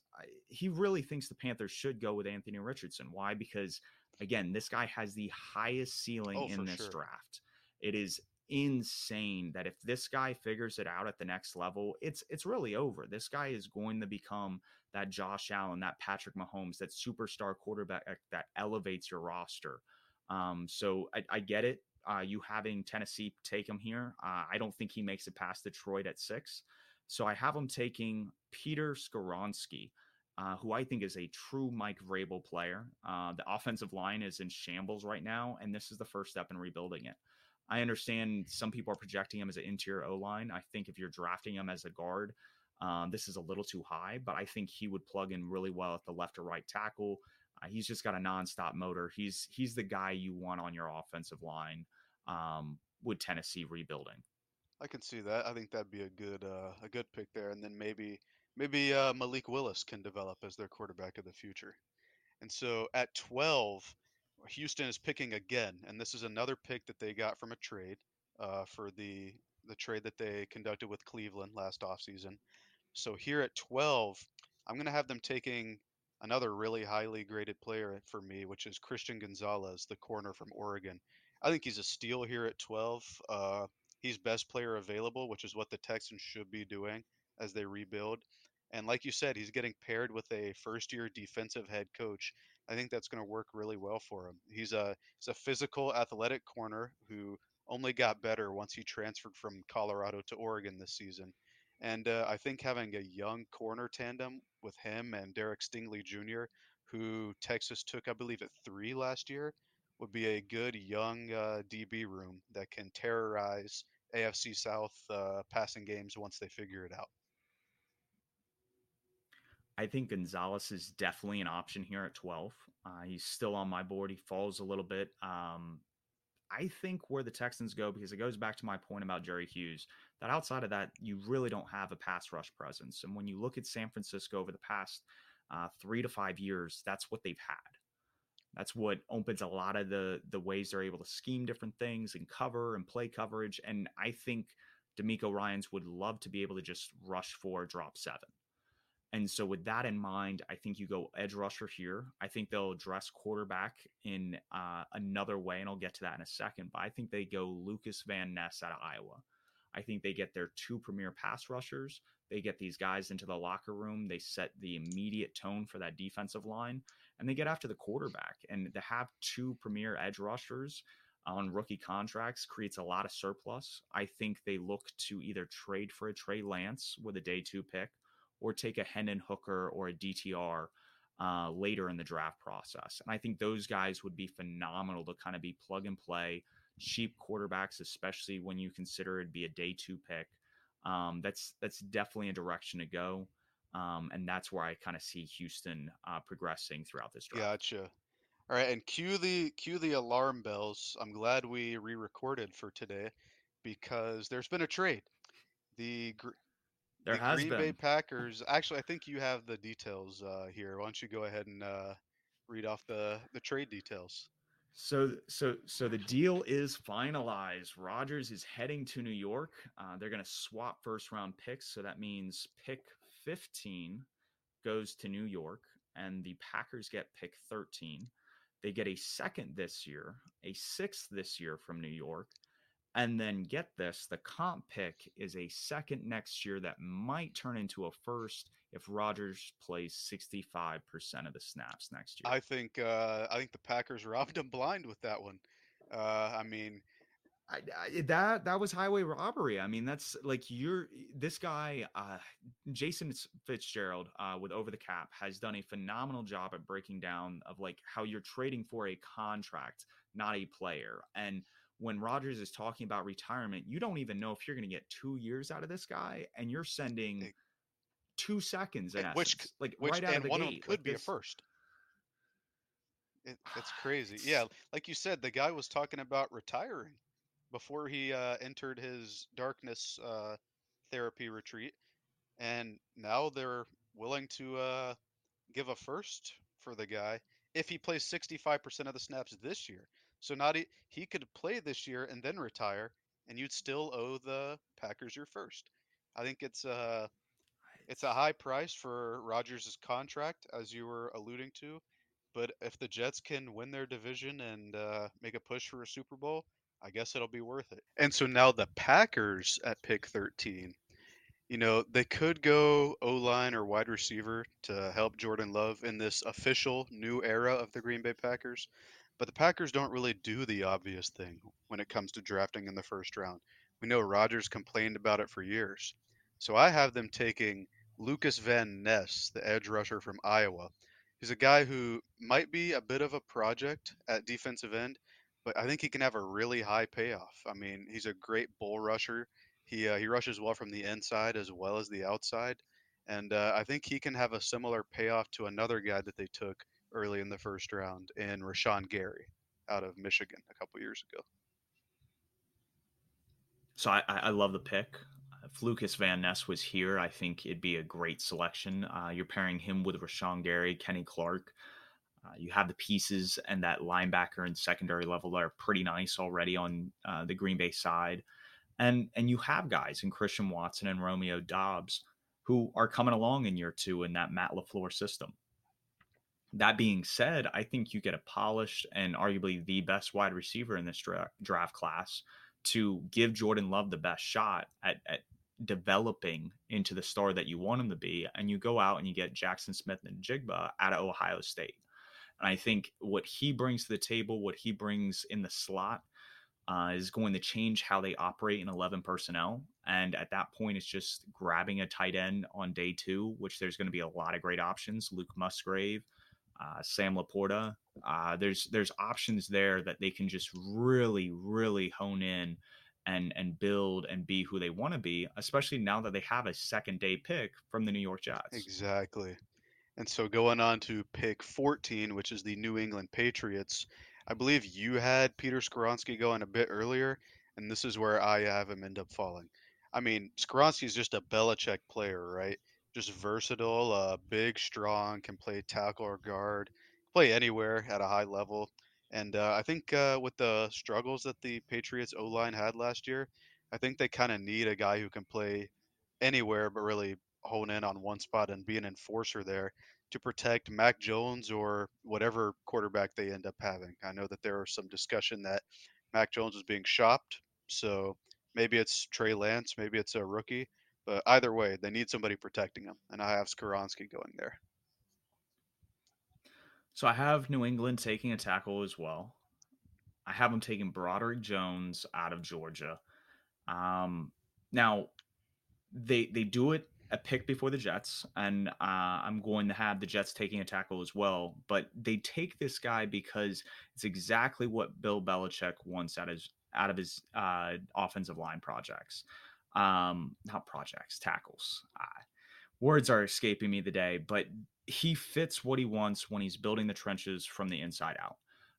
Speaker 2: he really thinks the Panthers should go with Anthony Richardson? Why? Because again, this guy has the highest ceiling
Speaker 3: Oh,
Speaker 2: in this
Speaker 3: sure.
Speaker 2: draft. It is insane that if this guy figures it out at the next level, it's it's really over. This guy is going to become that Josh Allen, that Patrick Mahomes, that superstar quarterback that elevates your roster. Um, so I, I get it. Uh, you having Tennessee take him here. Uh, I don't think he makes it past Detroit at six. So I have him taking Peter Skoronski, uh, who I think is a true Mike Vrabel player. Uh, the offensive line is in shambles right now, and this is the first step in rebuilding it. I understand some people are projecting him as an interior O line. I think if you're drafting him as a guard, um, this is a little too high, but I think he would plug in really well at the left or right tackle. Uh, he's just got a nonstop motor. He's he's the guy you want on your offensive line um, with Tennessee rebuilding.
Speaker 3: I can see that. I think that'd be a good uh, a good pick there, and then maybe maybe uh, Malik Willis can develop as their quarterback of the future. And so at 12, Houston is picking again, and this is another pick that they got from a trade uh, for the the trade that they conducted with Cleveland last offseason. So here at 12, I'm going to have them taking another really highly graded player for me, which is Christian Gonzalez, the corner from Oregon. I think he's a steal here at 12. Uh, he's best player available, which is what the Texans should be doing as they rebuild. And like you said, he's getting paired with a first year defensive head coach. I think that's going to work really well for him. He's a he's a physical, athletic corner who only got better once he transferred from Colorado to Oregon this season. And uh, I think having a young corner tandem with him and Derek Stingley Jr., who Texas took, I believe, at three last year, would be a good young uh, DB room that can terrorize AFC South uh, passing games once they figure it out.
Speaker 2: I think Gonzalez is definitely an option here at 12. Uh, he's still on my board. He falls a little bit. Um, I think where the Texans go, because it goes back to my point about Jerry Hughes, that outside of that, you really don't have a pass rush presence. And when you look at San Francisco over the past uh, three to five years, that's what they've had. That's what opens a lot of the the ways they're able to scheme different things and cover and play coverage. And I think DeMeco Ryans would love to be able to just rush for drop seven. And so, with that in mind, I think you go edge rusher here. I think they'll address quarterback in uh, another way, and I'll get to that in a second. But I think they go Lucas Van Ness out of Iowa. I think they get their two premier pass rushers. They get these guys into the locker room. They set the immediate tone for that defensive line, and they get after the quarterback. And to have two premier edge rushers on rookie contracts creates a lot of surplus. I think they look to either trade for a Trey Lance with a day two pick or take a Hendon Hooker or a DTR uh, later in the draft process. And I think those guys would be phenomenal to kind of be plug and play, cheap quarterbacks, especially when you consider it'd be a day two pick. Um, that's that's definitely a direction to go, um, and that's where I kind of see Houston uh, progressing throughout this draft.
Speaker 3: Gotcha. All right, and cue the cue the alarm bells. I'm glad we re-recorded for today because there's been a trade. The
Speaker 2: There
Speaker 3: the
Speaker 2: has
Speaker 3: Green
Speaker 2: been.
Speaker 3: Bay Packers. Actually, I think you have the details uh, here. Why don't you go ahead and uh, read off the the trade details?
Speaker 2: So, so, so the deal is finalized. Rodgers is heading to New York. Uh, they're going to swap first round picks. So that means pick 15 goes to New York, and the Packers get pick 13. They get a second this year, a sixth this year from New York. And then get this the comp pick is a second next year that might turn into a first if Rodgers plays 65% of the snaps next year.
Speaker 3: I think uh, I think the Packers robbed him blind with that one. Uh, I mean,
Speaker 2: I, I, that that was highway robbery. I mean, that's like you're this guy, uh, Jason Fitzgerald, uh, with Over the Cap, has done a phenomenal job at breaking down of like how you're trading for a contract, not a player. And when Rodgers is talking about retirement, you don't even know if you're going to get two years out of this guy, and you're sending two seconds in
Speaker 3: and which
Speaker 2: essence, like
Speaker 3: which
Speaker 2: right out of the
Speaker 3: one
Speaker 2: gate.
Speaker 3: of them could
Speaker 2: like
Speaker 3: be a first. It, it's crazy. Yeah, like you said, the guy was talking about retiring before he uh, entered his darkness uh, therapy retreat, and now they're willing to uh, give a first for the guy if he plays 65% of the snaps this year. So not he, he could play this year and then retire, and you'd still owe the Packers your first. I think it's uh it's a high price for Rodgers' contract, as you were alluding to. But if the Jets can win their division and uh, make a push for a Super Bowl, I guess it'll be worth it. And so now the Packers at pick 13, you know, they could go O line or wide receiver to help Jordan Love in this official new era of the Green Bay Packers. But the Packers don't really do the obvious thing when it comes to drafting in the first round. We know Rodgers complained about it for years. So I have them taking Lucas Van Ness, the edge rusher from Iowa. He's a guy who might be a bit of a project at defensive end, but I think he can have a really high payoff. I mean, he's a great bull rusher. He uh, he rushes well from the inside as well as the outside, and uh, I think he can have a similar payoff to another guy that they took early in the first round in Rashan Gary out of Michigan a couple years ago.
Speaker 2: So I, I love the pick. If Lucas Van Ness was here, I think it'd be a great selection. Uh, you're pairing him with Rashan Gary, Kenny Clark. Uh, you have the pieces and that linebacker and secondary level that are pretty nice already on uh, the Green Bay side, and and you have guys in Christian Watson and Romeo Doubs who are coming along in year two in that Matt LaFleur system. That being said, I think you get a polished and arguably the best wide receiver in this dra- draft class to give Jordan Love the best shot at, at developing into the star that you want him to be. And you go out and you get Jaxon Smith-Njigba out of Ohio State. And I think what he brings to the table, what he brings in the slot, uh, is going to change how they operate in 11 personnel. And at that point, it's just grabbing a tight end on day two, which there's going to be a lot of great options. Luke Musgrave, uh, Sam LaPorta. Uh, there's there's options there that they can just really really hone in and and build and be who they want to be, especially now that they have a second day pick from the New York Jets.
Speaker 3: Exactly. And so going on to pick 14, which is the New England Patriots, I believe you had Peter Skoronski going a bit earlier, and this is where I have him end up falling. I mean, Skoronski is just a Belichick player, right? just versatile, uh, big, strong, can play tackle or guard, play anywhere at a high level. And uh, I think uh, with the struggles that the Patriots O line had last year, I think they kind of need a guy who can play anywhere but really hone in on one spot and be an enforcer there to protect Mac Jones or whatever quarterback they end up having. I know that there was some discussion that Mac Jones was being shopped, so maybe it's Trey Lance, maybe it's a rookie. But either way, they need somebody protecting him, and I have Skoronski going there.
Speaker 2: So I have New England taking a tackle as well. I have them taking Broderick Jones out of Georgia. Um, now, they they do it a pick before the Jets, and uh, I'm going to have the Jets taking a tackle as well. But they take this guy because it's exactly what Bill Belichick wants out of out of his uh, offensive line projects um not projects tackles uh, words are escaping me today but he fits what he wants when he's building the trenches from the inside out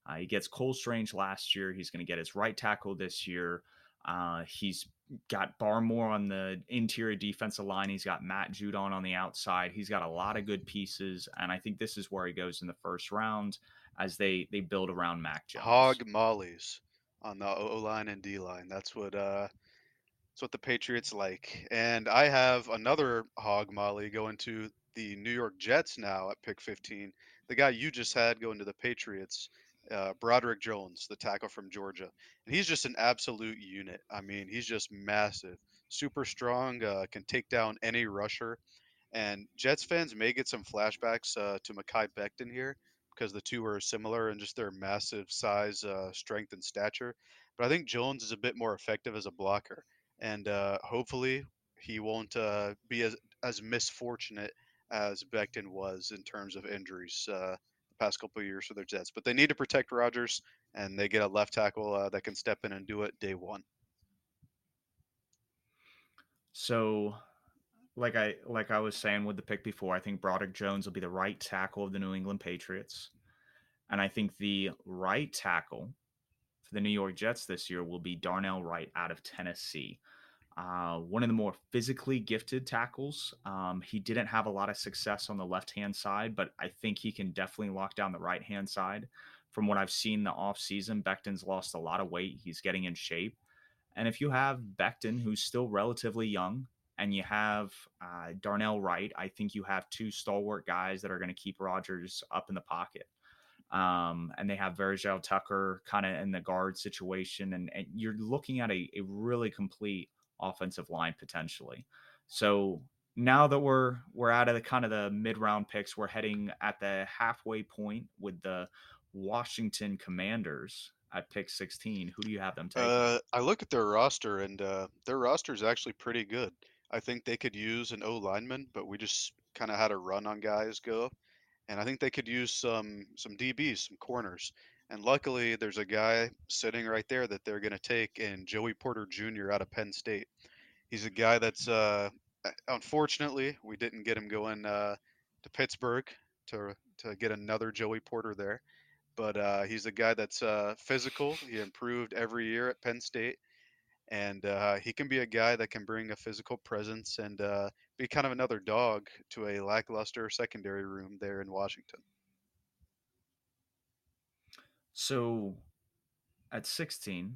Speaker 2: uh, he gets Cole Strange last year he's going to get his right tackle this year uh, he's got Barmore on the interior defensive line. He's got Matt Judon on the outside. He's got a lot of good pieces, and I think this is where he goes in the first round as they they build around Mac Jones.
Speaker 3: Hog mollies on the O line and D line. That's what uh, that's what the Patriots like. And I have another hog molly going to the New York Jets now at pick 15. The guy you just had going to the Patriots, uh, Broderick Jones, the tackle from Georgia. And he's just an absolute unit. I mean, he's just massive, super strong, uh, can take down any rusher. And Jets fans may get some flashbacks uh, to Mekhi Becton here because the two are similar in just their massive size, uh, strength, and stature. But I think Jones is a bit more effective as a blocker and uh, hopefully he won't uh, be as as misfortunate as Becton was in terms of injuries uh, the past couple of years for their Jets. But they need to protect Rodgers, and they get a left tackle uh, that can step in and do it day one.
Speaker 2: So, like I like I was saying with the pick before, I think Broderick Jones will be the right tackle of the New England Patriots. And I think the right tackle for the New York Jets this year will be Darnell Wright out of Tennessee. Uh, one of the more physically gifted tackles. Um, he didn't have a lot of success on the left hand side, but I think he can definitely lock down the right hand side. From what I've seen the offseason, Becton's lost a lot of weight. He's getting in shape. And if you have Becton, who's still relatively young, and you have uh, Darnell Wright, I think you have two stalwart guys that are going to keep Rodgers up in the pocket. Um, and they have Verjel Tucker kind of in the guard situation, and, and you're looking at a, a really complete offensive line potentially. So now that we're we're out of the kind of the mid round picks, we're heading at the halfway point with the Washington Commanders at pick 16. Who do you have them taking?
Speaker 3: Uh, I look at their roster, and uh, their roster is actually pretty good. I think they could use an O lineman, but we just kind of had a run on guys go and I think they could use some some DBs, some corners. And luckily, there's a guy sitting right there that they're going to take, in Joey Porter Jr. out of Penn State. He's a guy that's uh, unfortunately we didn't get him going uh, to Pittsburgh to to get another Joey Porter there, but uh, he's a guy that's uh, physical. He improved every year at Penn State, and uh, he can be a guy that can bring a physical presence and uh, be kind of another dog to a lackluster secondary room there in Washington.
Speaker 2: So, at 16,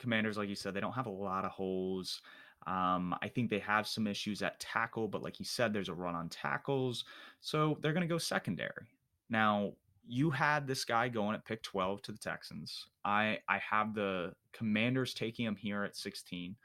Speaker 2: Commanders, like you said, they don't have a lot of holes. Um, I think they have some issues at tackle, but like you said, there's a run on tackles, so they're going to go secondary. Now, you had this guy going at pick 12 to the Texans. I I have the Commanders taking him here at 16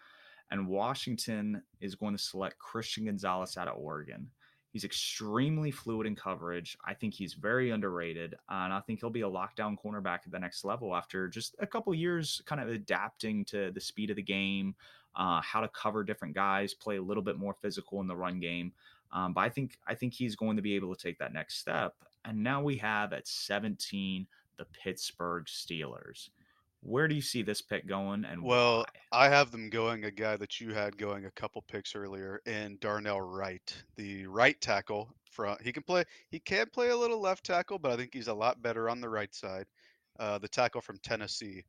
Speaker 2: and Washington is going to select Christian Gonzalez out of Oregon. He's extremely fluid in coverage. I think he's very underrated, and I think he'll be a lockdown cornerback at the next level after just a couple years kind of adapting to the speed of the game, uh, how to cover different guys, play a little bit more physical in the run game. Um, but I think I think he's going to be able to take that next step. And now we have at 17 the Pittsburgh Steelers. Where do you see this pick going and
Speaker 3: Well,
Speaker 2: why?
Speaker 3: I have them going a guy that you had going a couple picks earlier in Darnell Wright, the right tackle. From he can play he can play a little left tackle, but I think he's a lot better on the right side. Uh, the tackle from Tennessee.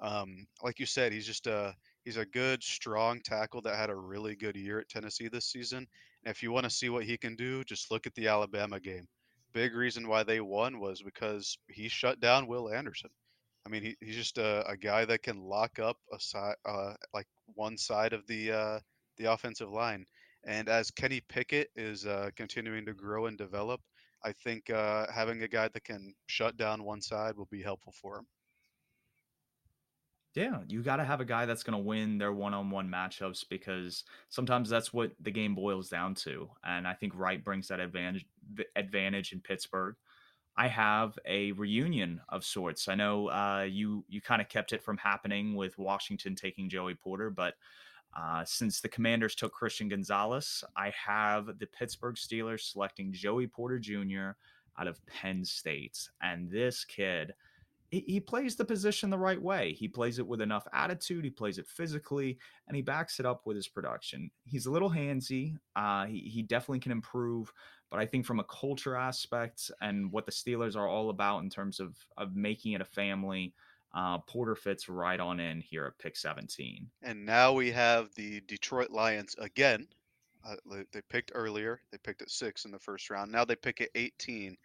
Speaker 3: Um, like you said, he's just a he's a good, strong tackle that had a really good year at Tennessee this season. And if you want to see what he can do, just look at the Alabama game. Big reason why they won was because he shut down Will Anderson. I mean, he, he's just a, a guy that can lock up a side, uh, like one side of the uh, the offensive line. And as Kenny Pickett is uh, continuing to grow and develop, I think uh, having a guy that can shut down one side will be helpful for him.
Speaker 2: Yeah, you got to have a guy that's going to win their one-on-one matchups because sometimes that's what the game boils down to. And I think Wright brings that advantage advantage in Pittsburgh. I have a reunion of sorts. I know uh, you you kind of kept it from happening with Washington taking Joey Porter, but uh, since the Commanders took Christian Gonzalez, I have the Pittsburgh Steelers selecting Joey Porter Jr. out of Penn State, and this kid he, plays the position the right way. He plays it with enough attitude. He plays it physically, and he backs it up with his production. He's a little handsy. Uh, he he definitely can improve, but I think from a culture aspect and what the Steelers are all about in terms of of making it a family. Uh, Porter fits right on in here at pick 17.
Speaker 3: And now we have the Detroit Lions again. Uh, they picked earlier. They picked at six in the first round. Now they pick at 18.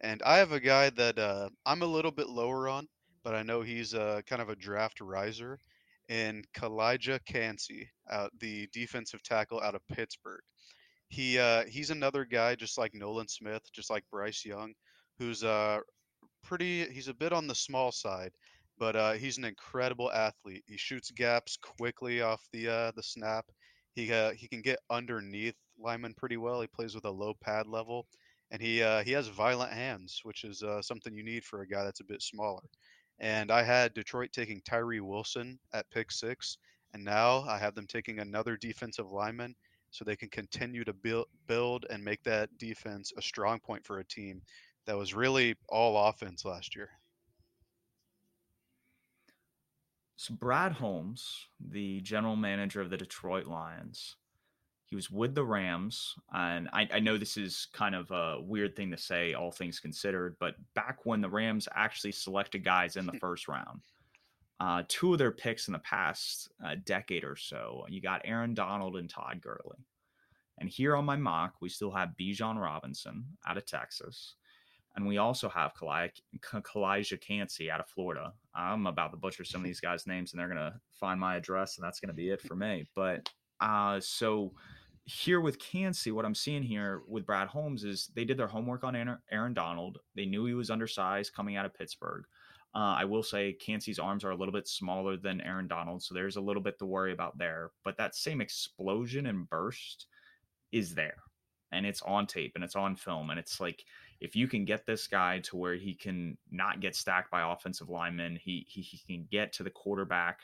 Speaker 3: And I have a guy that uh, I'm a little bit lower on, but I know he's uh, kind of a draft riser. And Calijah Kancey, out the defensive tackle out of Pittsburgh. He uh, he's another guy just like Nolan Smith, just like Bryce Young, who's uh pretty. He's a bit on the small side, but uh, he's an incredible athlete. He shoots gaps quickly off the uh, the snap. He uh, he can get underneath linemen pretty well. He plays with a low pad level, and he uh, he has violent hands, which is uh, something you need for a guy that's a bit smaller. And I had Detroit taking Tyree Wilson at pick six, and now I have them taking another defensive lineman, so they can continue to build build and make that defense a strong point for a team that was really all offense last year.
Speaker 2: So Brad Holmes, the general manager of the Detroit Lions, He was with the Rams, and I, I, know this is kind of a weird thing to say, all things considered, but back when the Rams actually selected guys in the first round, uh, two of their picks in the past uh, decade or so, you got Aaron Donald and Todd Gurley. And here on my mock, we still have Bijan Robinson out of Texas. And we also have Calijah Kancey out of Florida. I'm about to butcher some of these guys' names, and they're going to find my address, and that's going to be it for me. But uh, so here with Kancey, what I'm seeing here with Brad Holmes is they did their homework on Aaron Donald. They knew he was undersized coming out of Pittsburgh. Uh, I will say Kancey's arms are a little bit smaller than Aaron Donald, so there's a little bit to worry about there. But that same explosion and burst is there, and it's on tape and it's on film, and it's like if you can get this guy to where he can not get stacked by offensive linemen, he he, he can get to the quarterback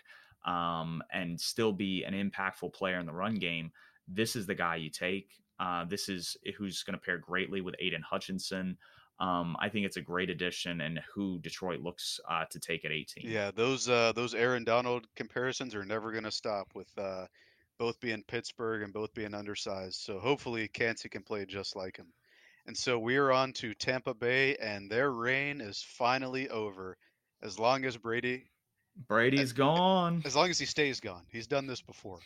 Speaker 2: um, and still be an impactful player in the run game this is the guy you take. Uh, this is who's going to pair greatly with Aidan Hutchinson. Um, I think it's a great addition, and who Detroit looks uh, to take at 18.
Speaker 3: Yeah, those uh, those Aaron Donald comparisons are never going to stop with uh, both being Pittsburgh and both being undersized. So hopefully, Kancey can play just like him. And so we are on to Tampa Bay, and their reign is finally over. As long as Brady,
Speaker 2: Brady's as, gone.
Speaker 3: As long as he stays gone, he's done this before.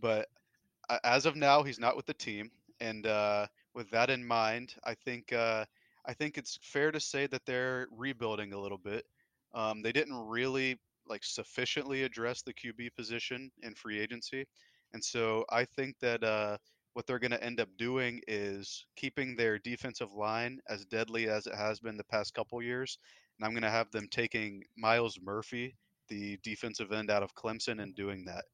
Speaker 3: But as of now, he's not with the team, and uh, with that in mind, I think uh, I think it's fair to say that they're rebuilding a little bit. Um, they didn't really like sufficiently address the QB position in free agency, and so I think that uh, what they're going to end up doing is keeping their defensive line as deadly as it has been the past couple years, and I'm going to have them taking Myles Murphy, the defensive end out of Clemson, and doing that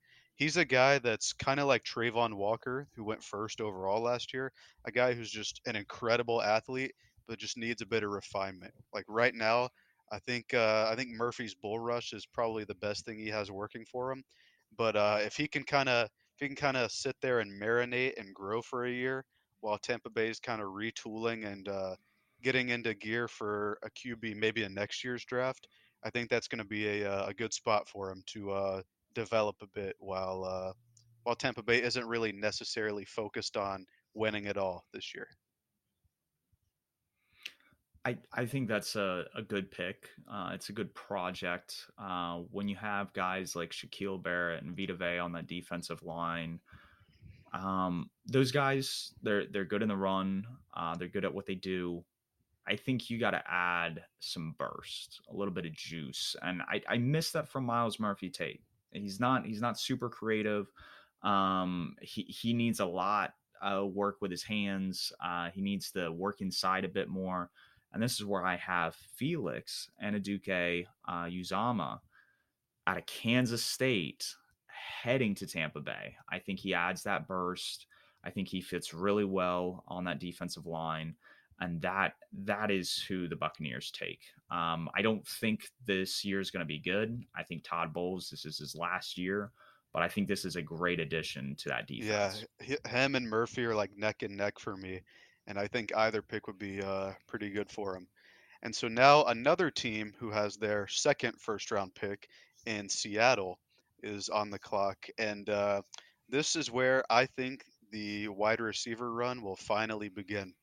Speaker 3: he's a guy that's kind of like Travon Walker, who went first overall last year. A guy who's just an incredible athlete, but just needs a bit of refinement. Like right now, I think uh, I think Murphy's bull rush is probably the best thing he has working for him. But uh, if he can kind of if he can kind of sit there and marinate and grow for a year while Tampa Bay is kind of retooling and uh, getting into gear for a QB maybe in next year's draft, I think that's going to be a, uh, a good spot for him to uh, develop a bit while uh, while Tampa Bay isn't really necessarily focused on winning at all this year.
Speaker 2: I, I think that's a, a good pick. Uh, it's a good project. Uh, when you have guys like Shaquil Barrett and Vita Vea on the defensive line, um, those guys they're they're good in the run. Uh, they're good at what they do. I think you got to add some burst, a little bit of juice, and I I miss that from Myles Murphy Tate. He's not he's not super creative. Um, he he needs a lot uh, work with his hands. Uh, he needs to work inside a bit more. And this is where I have Felix Anudike uh, Uzomah out of Kansas State heading to Tampa Bay. I think he adds that burst. I think he fits really well on that defensive line and that that is who the Buccaneers take. Um, I don't think this year is going to be good. I think Todd Bowles this is his last year, but I think this is a great addition to that defense.
Speaker 3: Yeah, him and Murphy are like neck and neck for me, and I think either pick would be uh, pretty good for him. And so now another team who has their second first round pick in Seattle is on the clock, and uh, this is where I think the wide receiver run will finally begin.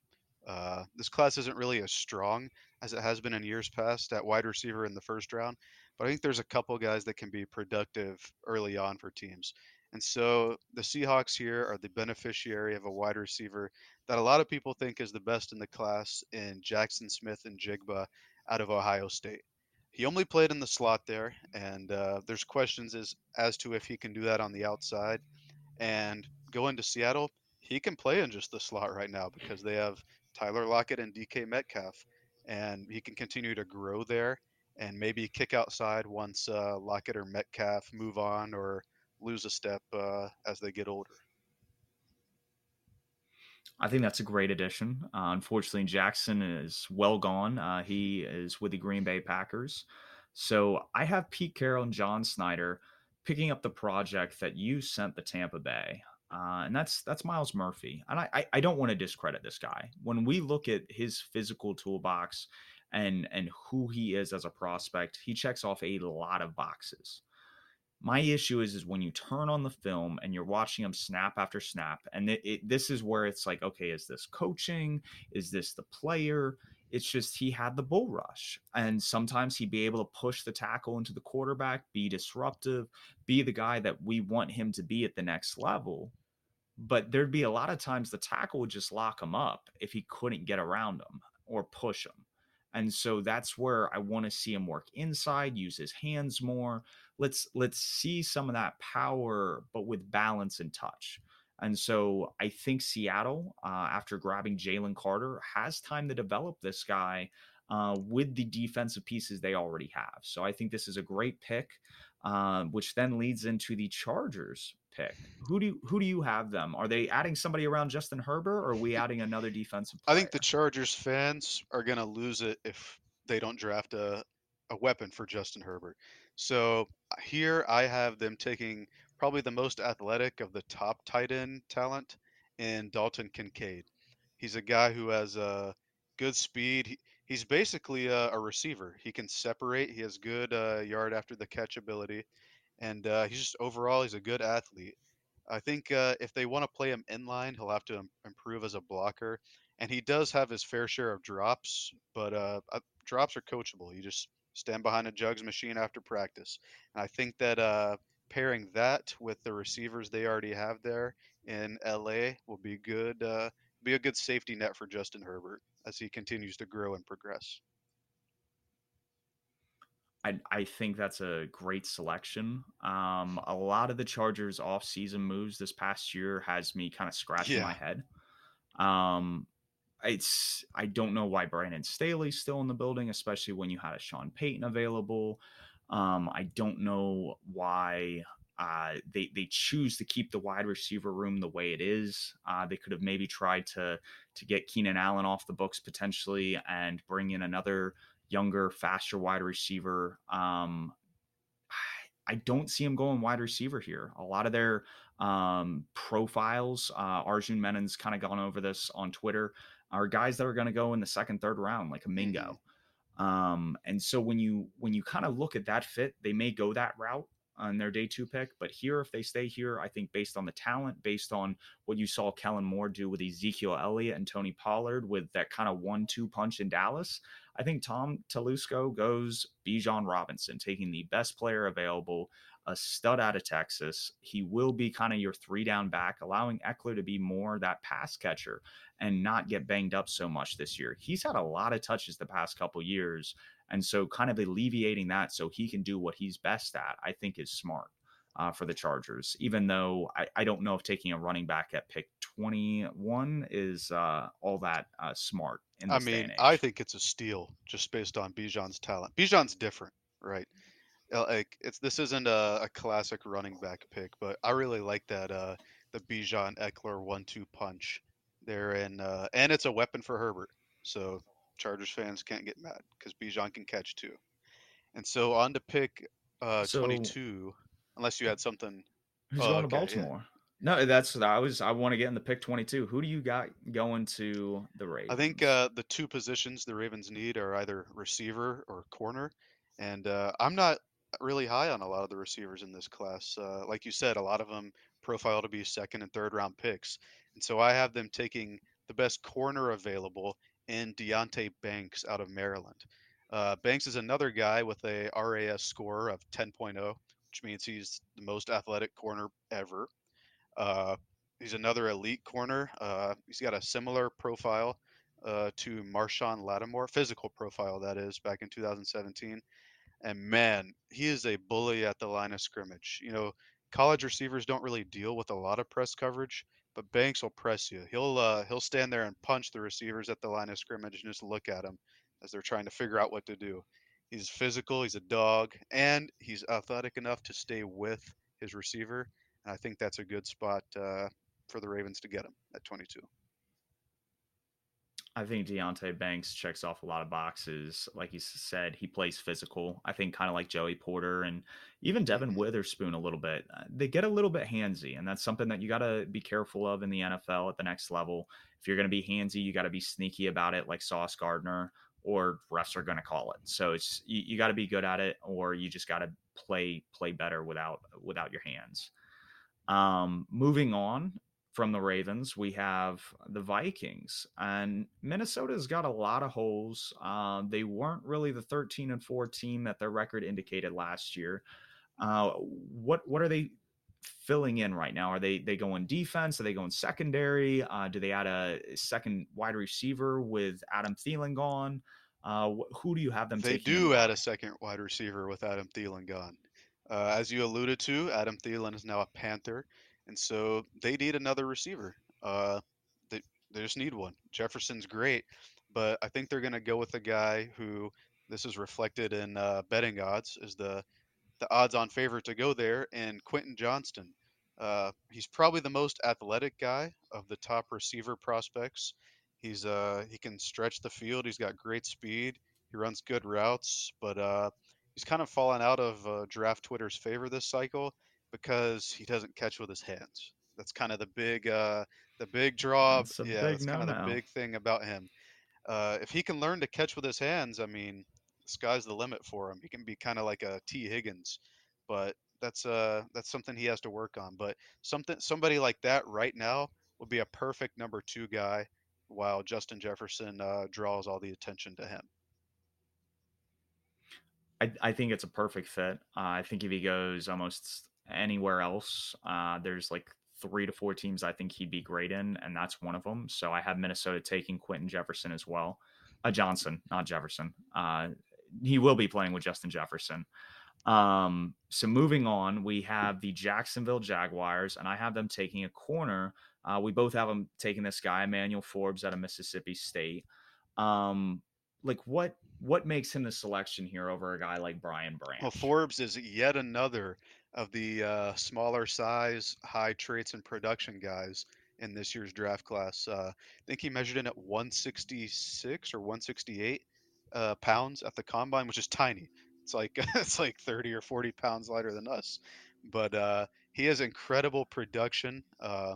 Speaker 3: Uh, this class isn't really as strong as it has been in years past at wide receiver in the first round, but I think there's a couple guys that can be productive early on for teams. And so the Seahawks here are the beneficiary of a wide receiver that a lot of people think is the best in the class in Jaxon Smith-Njigba out of Ohio State. He only played in the slot there, and uh, there's questions as, as to if he can do that on the outside. And going to Seattle, he can play in just the slot right now because they have Tyler Lockett and DK Metcalf, and he can continue to grow there and maybe kick outside once uh, Lockett or Metcalf move on or lose a step uh, as they get older.
Speaker 2: I think that's a great addition. Uh, unfortunately, Jaxon is well gone. Uh, he is with the Green Bay Packers. So I have Pete Carroll and John Schneider picking up the project that you sent the Tampa Bay uh, and that's that's Myles Murphy. And I, I, I don't want to discredit this guy. When we look at his physical toolbox and and who he is as a prospect, he checks off a lot of boxes. My issue is, is when you turn on the film and you're watching him snap after snap, and it, it, this is where it's like, okay, is this coaching? Is this the player? It's just he had the bull rush, and sometimes he'd be able to push the tackle into the quarterback, be disruptive, be the guy that we want him to be at the next level. But there'd be a lot of times the tackle would just lock him up if he couldn't get around him or push him. And so that's where I want to see him work inside, use his hands more. Let's let's see some of that power, but with balance and touch. And so I think Seattle, uh, after grabbing Jalen Carter, has time to develop this guy uh, with the defensive pieces they already have. So I think this is a great pick, uh, which then leads into the Chargers pick. Who do you, who do you have them? Are they adding somebody around Justin Herbert, or are we adding another defensive? Player?
Speaker 3: I think the Chargers fans are going to lose it if they don't draft a a weapon for Justin Herbert. So here I have them taking probably the most athletic of the top tight end talent in Dalton Kincaid. He's a guy who has a uh, good speed. He, he's basically a, a, receiver. He can separate. He has good uh, yard after the catch ability, and uh, he's just overall he's a good athlete. I think uh, if they want to play him in line, he'll have to improve as a blocker, and he does have his fair share of drops, but uh, uh, drops are coachable. You just stand behind a jugs machine after practice, and I think that pairing that with the receivers they already have there in LA will be good. Uh, be a good safety net for Justin Herbert as he continues to grow and progress.
Speaker 2: I, I think that's a great selection. Um, a lot of the Chargers off-season moves this past year has me kind of scratching yeah. my head. Um, it's I don't know why Brandon Staley's still in the building, especially when you had a Sean Payton available. Um, I don't know why uh, they they choose to keep the wide receiver room the way it is. Uh, they could have maybe tried to to get Keenan Allen off the books potentially and bring in another younger, faster wide receiver. Um, I don't see him going wide receiver here. A lot of their um, profiles, uh, Arjun Menon's kind of gone over this on Twitter, are guys that are going to go in the second, third round, like a Mingo. Um, and so when you when you kind of look at that fit, they may go that route on their day two pick. But here, if they stay here, I think based on the talent, based on what you saw Kellen Moore do with Ezekiel Elliott and Tony Pollard with that kind of one-two punch in Dallas, I think Tom Telesco goes Bijan Robinson, taking the best player available, a stud out of Texas. He will be kind of your three down back, allowing Ekeler to be more that pass catcher and not get banged up so much this year. He's had a lot of touches the past couple years. And so, kind of alleviating that so he can do what he's best at, I think is smart. Uh, for the Chargers, even though I, I, don't know if taking a running back at pick 21 is uh, all that uh, smart.
Speaker 3: I mean, I think it's a steal just based on Bijan's talent. Bijan's different, right? Like it's this isn't a, a classic running back pick, but I really like that uh, the Bijan Ekeler one-two punch there, and uh, and it's a weapon for Herbert. So Chargers fans can't get mad because Bijan can catch too. And so on to pick uh, so, 22, unless you had something.
Speaker 2: Who's oh, going to Baltimore? Yeah. No, that's I was. I want to get in the pick 22. Who do you got going to the Ravens?
Speaker 3: I think uh, the two positions the Ravens need are either receiver or corner, and uh, I'm not really high on a lot of the receivers in this class. Uh, like you said, a lot of them profile to be second and third round picks. And so I have them taking the best corner available in Deonte Banks out of Maryland. Uh, Banks is another guy with a RAS score of 10.0, which means he's the most athletic corner ever. Uh, he's another elite corner. Uh, he's got a similar profile uh, to Marshon Lattimore, physical profile that is, back in 2017. And man, he is a bully at the line of scrimmage. You know, college receivers don't really deal with a lot of press coverage, but Banks will press you. He'll uh, he'll stand there and punch the receivers at the line of scrimmage and just look at them as they're trying to figure out what to do. He's physical, he's a dog, and he's athletic enough to stay with his receiver. And I think that's a good spot uh, for the Ravens to get him at 22.
Speaker 2: I think Deonte Banks checks off a lot of boxes. Like you said, he plays physical. I think kind of like Joey Porter and even Devon mm-hmm. Witherspoon a little bit. Uh, they get a little bit handsy, and that's something that you got to be careful of in the NFL at the next level. If you're going to be handsy, you got to be sneaky about it, like Sauce Gardner, or refs are going to call it. So it's you, you got to be good at it, or you just got to play play better without without your hands. Um, moving on from the Ravens, we have the Vikings, and Minnesota's got a lot of holes. Uh, they weren't really the 13 and 4 team that their record indicated last year. Uh, what what are they filling in right now? Are they they going defense? Are they going secondary? Uh, do they add a second wide receiver with Adam Thielen gone? Uh, who do you have them?
Speaker 3: They do add a second wide receiver with Adam Thielen gone. Uh, as you alluded to, Adam Thielen is now a Panther and so they need another receiver. Uh, they they just need one. Jefferson's great, but I think they're going to go with a guy who this is reflected in uh, betting odds is the the odds-on favorite to go there, and Quentin Johnston. Uh, he's probably the most athletic guy of the top receiver prospects. He's uh he can stretch the field. He's got great speed. He runs good routes, but uh, he's kind of fallen out of uh, draft Twitter's favor this cycle because he doesn't catch with his hands. That's kind of the big uh, the big draw.
Speaker 2: That's
Speaker 3: yeah, that's kind of the big thing about him. Uh, if he can learn to catch with his hands, I mean, the sky's the limit for him. He can be kind of like a Tee Higgins, but that's uh that's something he has to work on. But something somebody like that right now would be a perfect number two guy, while Justin Jefferson uh, draws all the attention to him.
Speaker 2: I, I think it's a perfect fit. Uh, I think if he goes almost anywhere else. Uh, there's like three to four teams I think he'd be great in, and that's one of them. So I have Minnesota taking Quentin Jefferson as well. Uh, Johnson, not Jefferson. Uh, he will be playing with Justin Jefferson. Um, so moving on, we have the Jacksonville Jaguars, and I have them taking a corner. Uh, we both have them taking this guy, Emmanuel Forbes, out of Mississippi State. Um, like what what makes him the selection here over a guy like Brian Branch?
Speaker 3: Well, Forbes is yet another of the uh, smaller size, high traits and production guys in this year's draft class. Uh, I think he measured in at 166 or 168 uh, pounds at the combine, which is tiny. It's like it's like 30 or 40 pounds lighter than us, but uh, he has incredible production. Uh,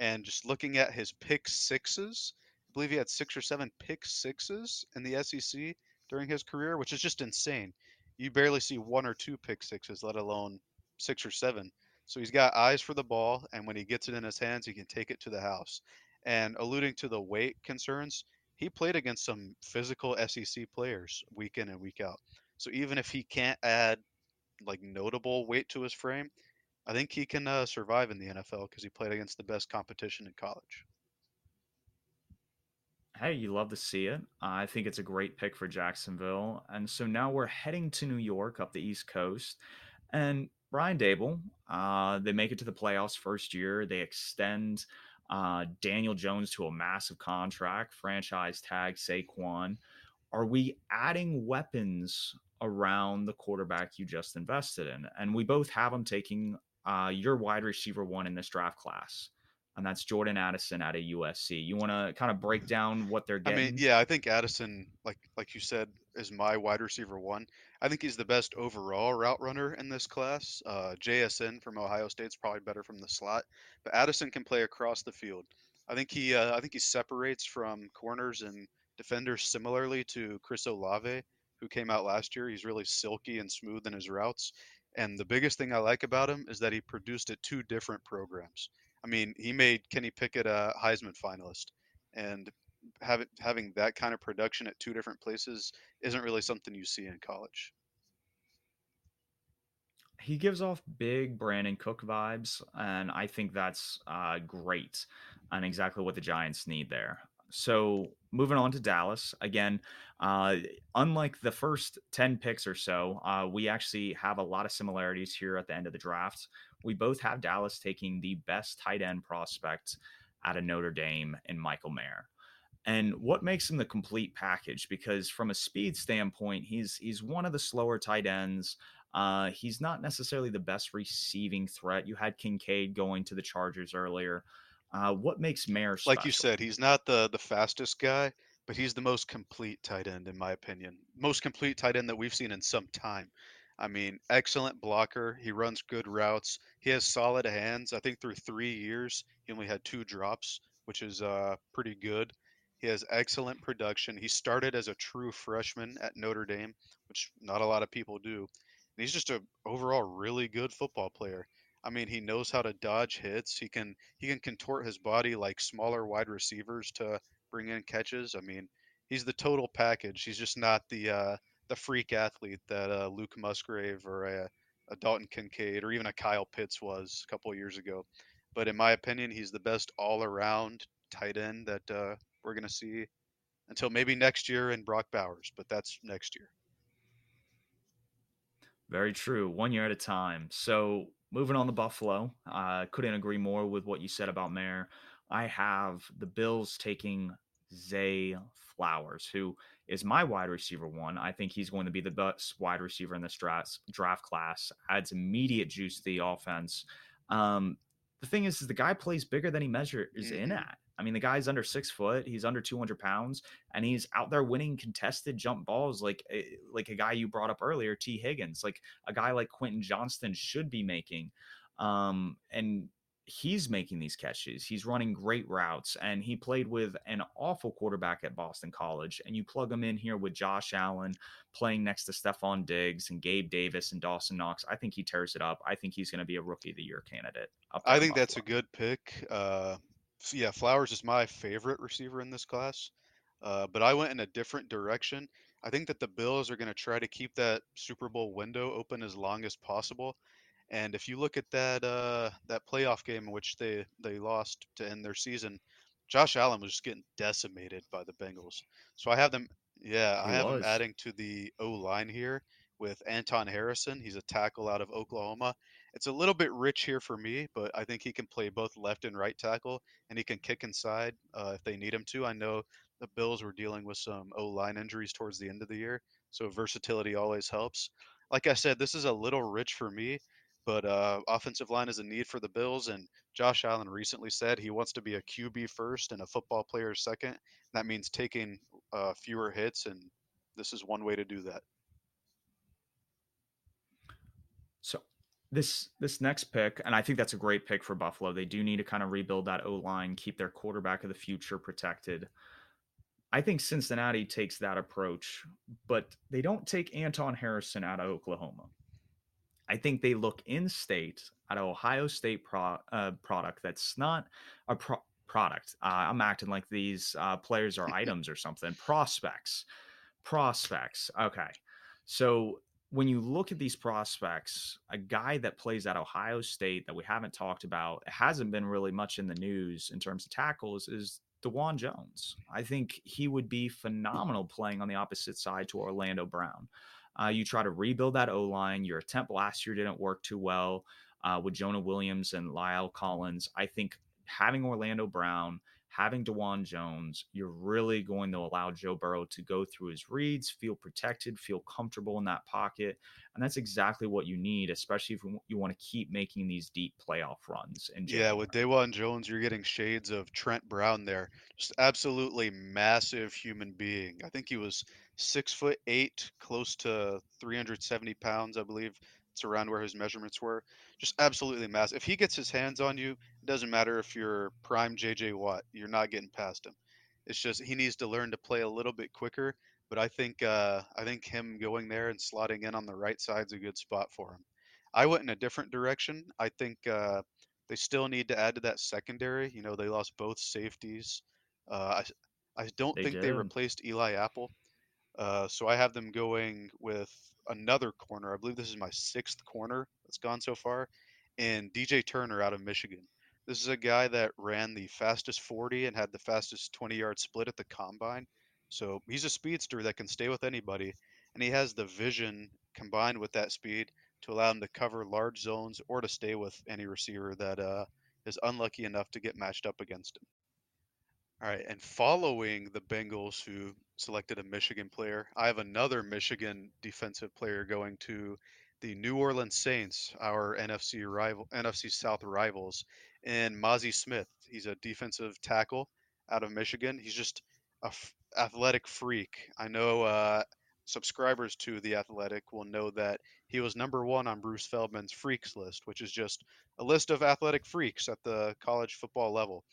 Speaker 3: and just looking at his pick sixes, I believe he had six or seven pick sixes in the SEC during his career, which is just insane. You barely see one or two pick sixes, let alone six or seven. So he's got eyes for the ball, and when he gets it in his hands, he can take it to the house. And alluding to the weight concerns, he played against some physical SEC players week in and week out. So even if he can't add like notable weight to his frame, I think he can uh, survive in the NFL because he played against the best competition in college.
Speaker 2: Hey, you love to see it. I think it's a great pick for Jacksonville. And so now we're heading to New York up the East Coast. And Brian Daboll. Uh, they make it to the playoffs first year. They extend uh, Daniel Jones to a massive contract, franchise tag Saquon. Are we adding weapons around the quarterback you just invested in? And we both have them taking uh, your wide receiver one in this draft class and that's Jordan Addison out of USC. You want to kind of break down what they're getting?
Speaker 3: I mean, yeah, I think Addison, like like you said, is my wide receiver one. I think he's the best overall route runner in this class. Uh, JSN from Ohio State's probably better from the slot, but Addison can play across the field. I think he uh, I think he separates from corners and defenders similarly to Chris Olave, who came out last year. He's really silky and smooth in his routes. And the biggest thing I like about him is that he produced at two different programs. I mean, he made Kenny Pickett a Heisman finalist, and having having that kind of production at two different places isn't really something you see in college.
Speaker 2: He gives off big Brandin Cook vibes, and I think that's uh, great and exactly what the Giants need there. So moving on to Dallas again, uh, unlike the first ten picks or so, uh, we actually have a lot of similarities here at the end of the draft we both have Dallas taking the best tight end prospect out of Notre Dame in Michael Mayer. And what makes him the complete package? Because from a speed standpoint, he's he's one of the slower tight ends. Uh, he's not necessarily the best receiving threat. You had Kincaid going to the Chargers earlier. Uh, what makes Mayer special?
Speaker 3: Like you said, he's not the the fastest guy, but he's the most complete tight end in my opinion. Most complete tight end that we've seen in some time. I mean, excellent blocker. He runs good routes. He has solid hands. I think through three years, he only had two drops, which is uh, pretty good. He has excellent production. He started as a true freshman at Notre Dame, which not a lot of people do. he's just a overall really good football player. I mean, he knows how to dodge hits. He can he can contort his body like smaller wide receivers to bring in catches. I mean, he's the total package. He's just not the uh, the freak athlete that uh, Luke Musgrave or a, a Dalton Kincaid or even a Kyle Pitts was a couple years ago. But in my opinion, he's the best all around tight end that uh, we're going to see until maybe next year in Brock Bowers, but that's next year.
Speaker 2: Very true. One year at a time. So moving on to Buffalo, I uh, couldn't agree more with what you said about Mayer. I have the Bills taking Zay Flowers, who is my wide receiver one. I think he's going to be the best wide receiver in this draft, draft class. Adds immediate juice to the offense. Um, the thing is, is the guy plays bigger than he measures mm-hmm. in at. I mean, the guy's under six foot, he's under 200 pounds, and he's out there winning contested jump balls like eh, like a guy you brought up earlier, Tee Higgins, like a guy like Quentin Johnston should be making. Um, and he's making these catches. He's running great routes, and he played with an awful quarterback at Boston College. And you plug him in here with Josh Allen playing next to Stefon Diggs and Gabe Davis and Dawson Knox. I think he tears it up. I think he's going to be a rookie of the year candidate.
Speaker 3: I think that's a good pick. Uh, yeah, Flowers is my favorite receiver in this class, uh, but I went in a different direction. I think that the Bills are going to try to keep that Super Bowl window open as long as possible. And if you look at that uh, that playoff game in which they they lost to end their season, Josh Allen was just getting decimated by the Bengals. So I have them. Yeah, he I have was. them adding to the O line here with Anton Harrison. He's a tackle out of Oklahoma, it's a little bit rich here for me, but I think he can play both left and right tackle, and he can kick inside uh, if they need him to. I know the Bills were dealing with some O line injuries towards the end of the year, so versatility always helps. Like I said, this is a little rich for me, but uh, offensive line is a need for the Bills, and Josh Allen recently said he wants to be a QB first and a football player second. That means taking uh, fewer hits, and this is one way to do that.
Speaker 2: So this this next pick, and I think that's a great pick for Buffalo. They do need to kind of rebuild that O line, keep their quarterback of the future protected. I think Cincinnati takes that approach, but they don't take Anton Harrison out of Oklahoma. I think they look in state at Ohio State pro, uh, product that's not a pro- product. Uh, I'm acting like these uh, players are items or something. Prospects, prospects. Okay, so when you look at these prospects, a guy that plays at Ohio State that we haven't talked about, hasn't been really much in the news in terms of tackles, is Dawand Jones. I think he would be phenomenal playing on the opposite side to Orlando Brown. Uh, you try to rebuild that O line. Your attempt last year didn't work too well uh, with Jonah Williams and La'el Collins. I think having Orlando Brown having Dawand Jones, you're really going to allow Joe Burrow to go through his reads, feel protected, feel comfortable in that pocket. And that's exactly what you need, especially if you want to keep making these deep playoff runs.
Speaker 3: And yeah, with Dawand Jones, you're getting shades of Trent Brown there. Just absolutely massive human being. I think he was six foot eight, close to 370 pounds, I believe. It's around where his measurements were. Just absolutely massive. If he gets his hands on you, it doesn't matter if you're prime JJ Watt, you're not getting past him. It's just he needs to learn to play a little bit quicker. But I think uh, I think him going there and slotting in on the right side is a good spot for him. I went in a different direction. I think uh, they still need to add to that secondary. You know, they lost both safeties. Uh, I I don't they think did. they replaced Eli Apple. Uh, so I have them going with another corner. I believe this is my sixth corner that's gone so far, and DJ Turner out of Michigan. This is a guy that ran the fastest 40 and had the fastest 20 yard split at the combine. So he's a speedster that can stay with anybody, and he has the vision combined with that speed to allow him to cover large zones or to stay with any receiver that uh, is unlucky enough to get matched up against him. All right, and following the Bengals, who selected a Michigan player, I have another Michigan defensive player going to the New Orleans Saints, our NFC rival, NFC South rivals, and Mazi Smith. He's a defensive tackle out of Michigan. He's just a f- athletic freak. I know uh, subscribers to the Athletic will know that he was number one on Bruce Feldman's freaks list, which is just a list of athletic freaks at the college football level.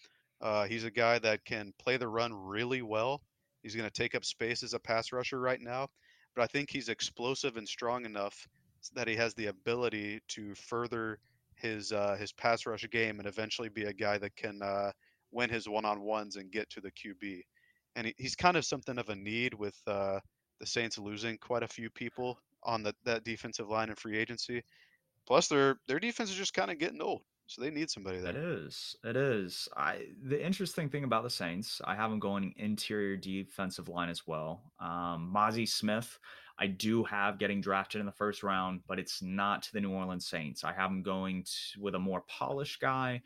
Speaker 3: Uh, he's a guy that can play the run really well. He's going to take up space as a pass rusher right now, but I think he's explosive and strong enough that he has the ability to further his uh, his pass rush game and eventually be a guy that can uh, win his one on ones and get to the QB. And he, he's kind of something of a need with uh, the Saints losing quite a few people on the, that defensive line in free agency. Plus, their their defense is just kind of getting old, so they need somebody there.
Speaker 2: It is. It is. I the interesting thing about the Saints, I have them going interior defensive line as well. Um, Mazi Smith, I do have getting drafted in the first round, but it's not to the New Orleans Saints. I have him going to, with a more polished guy,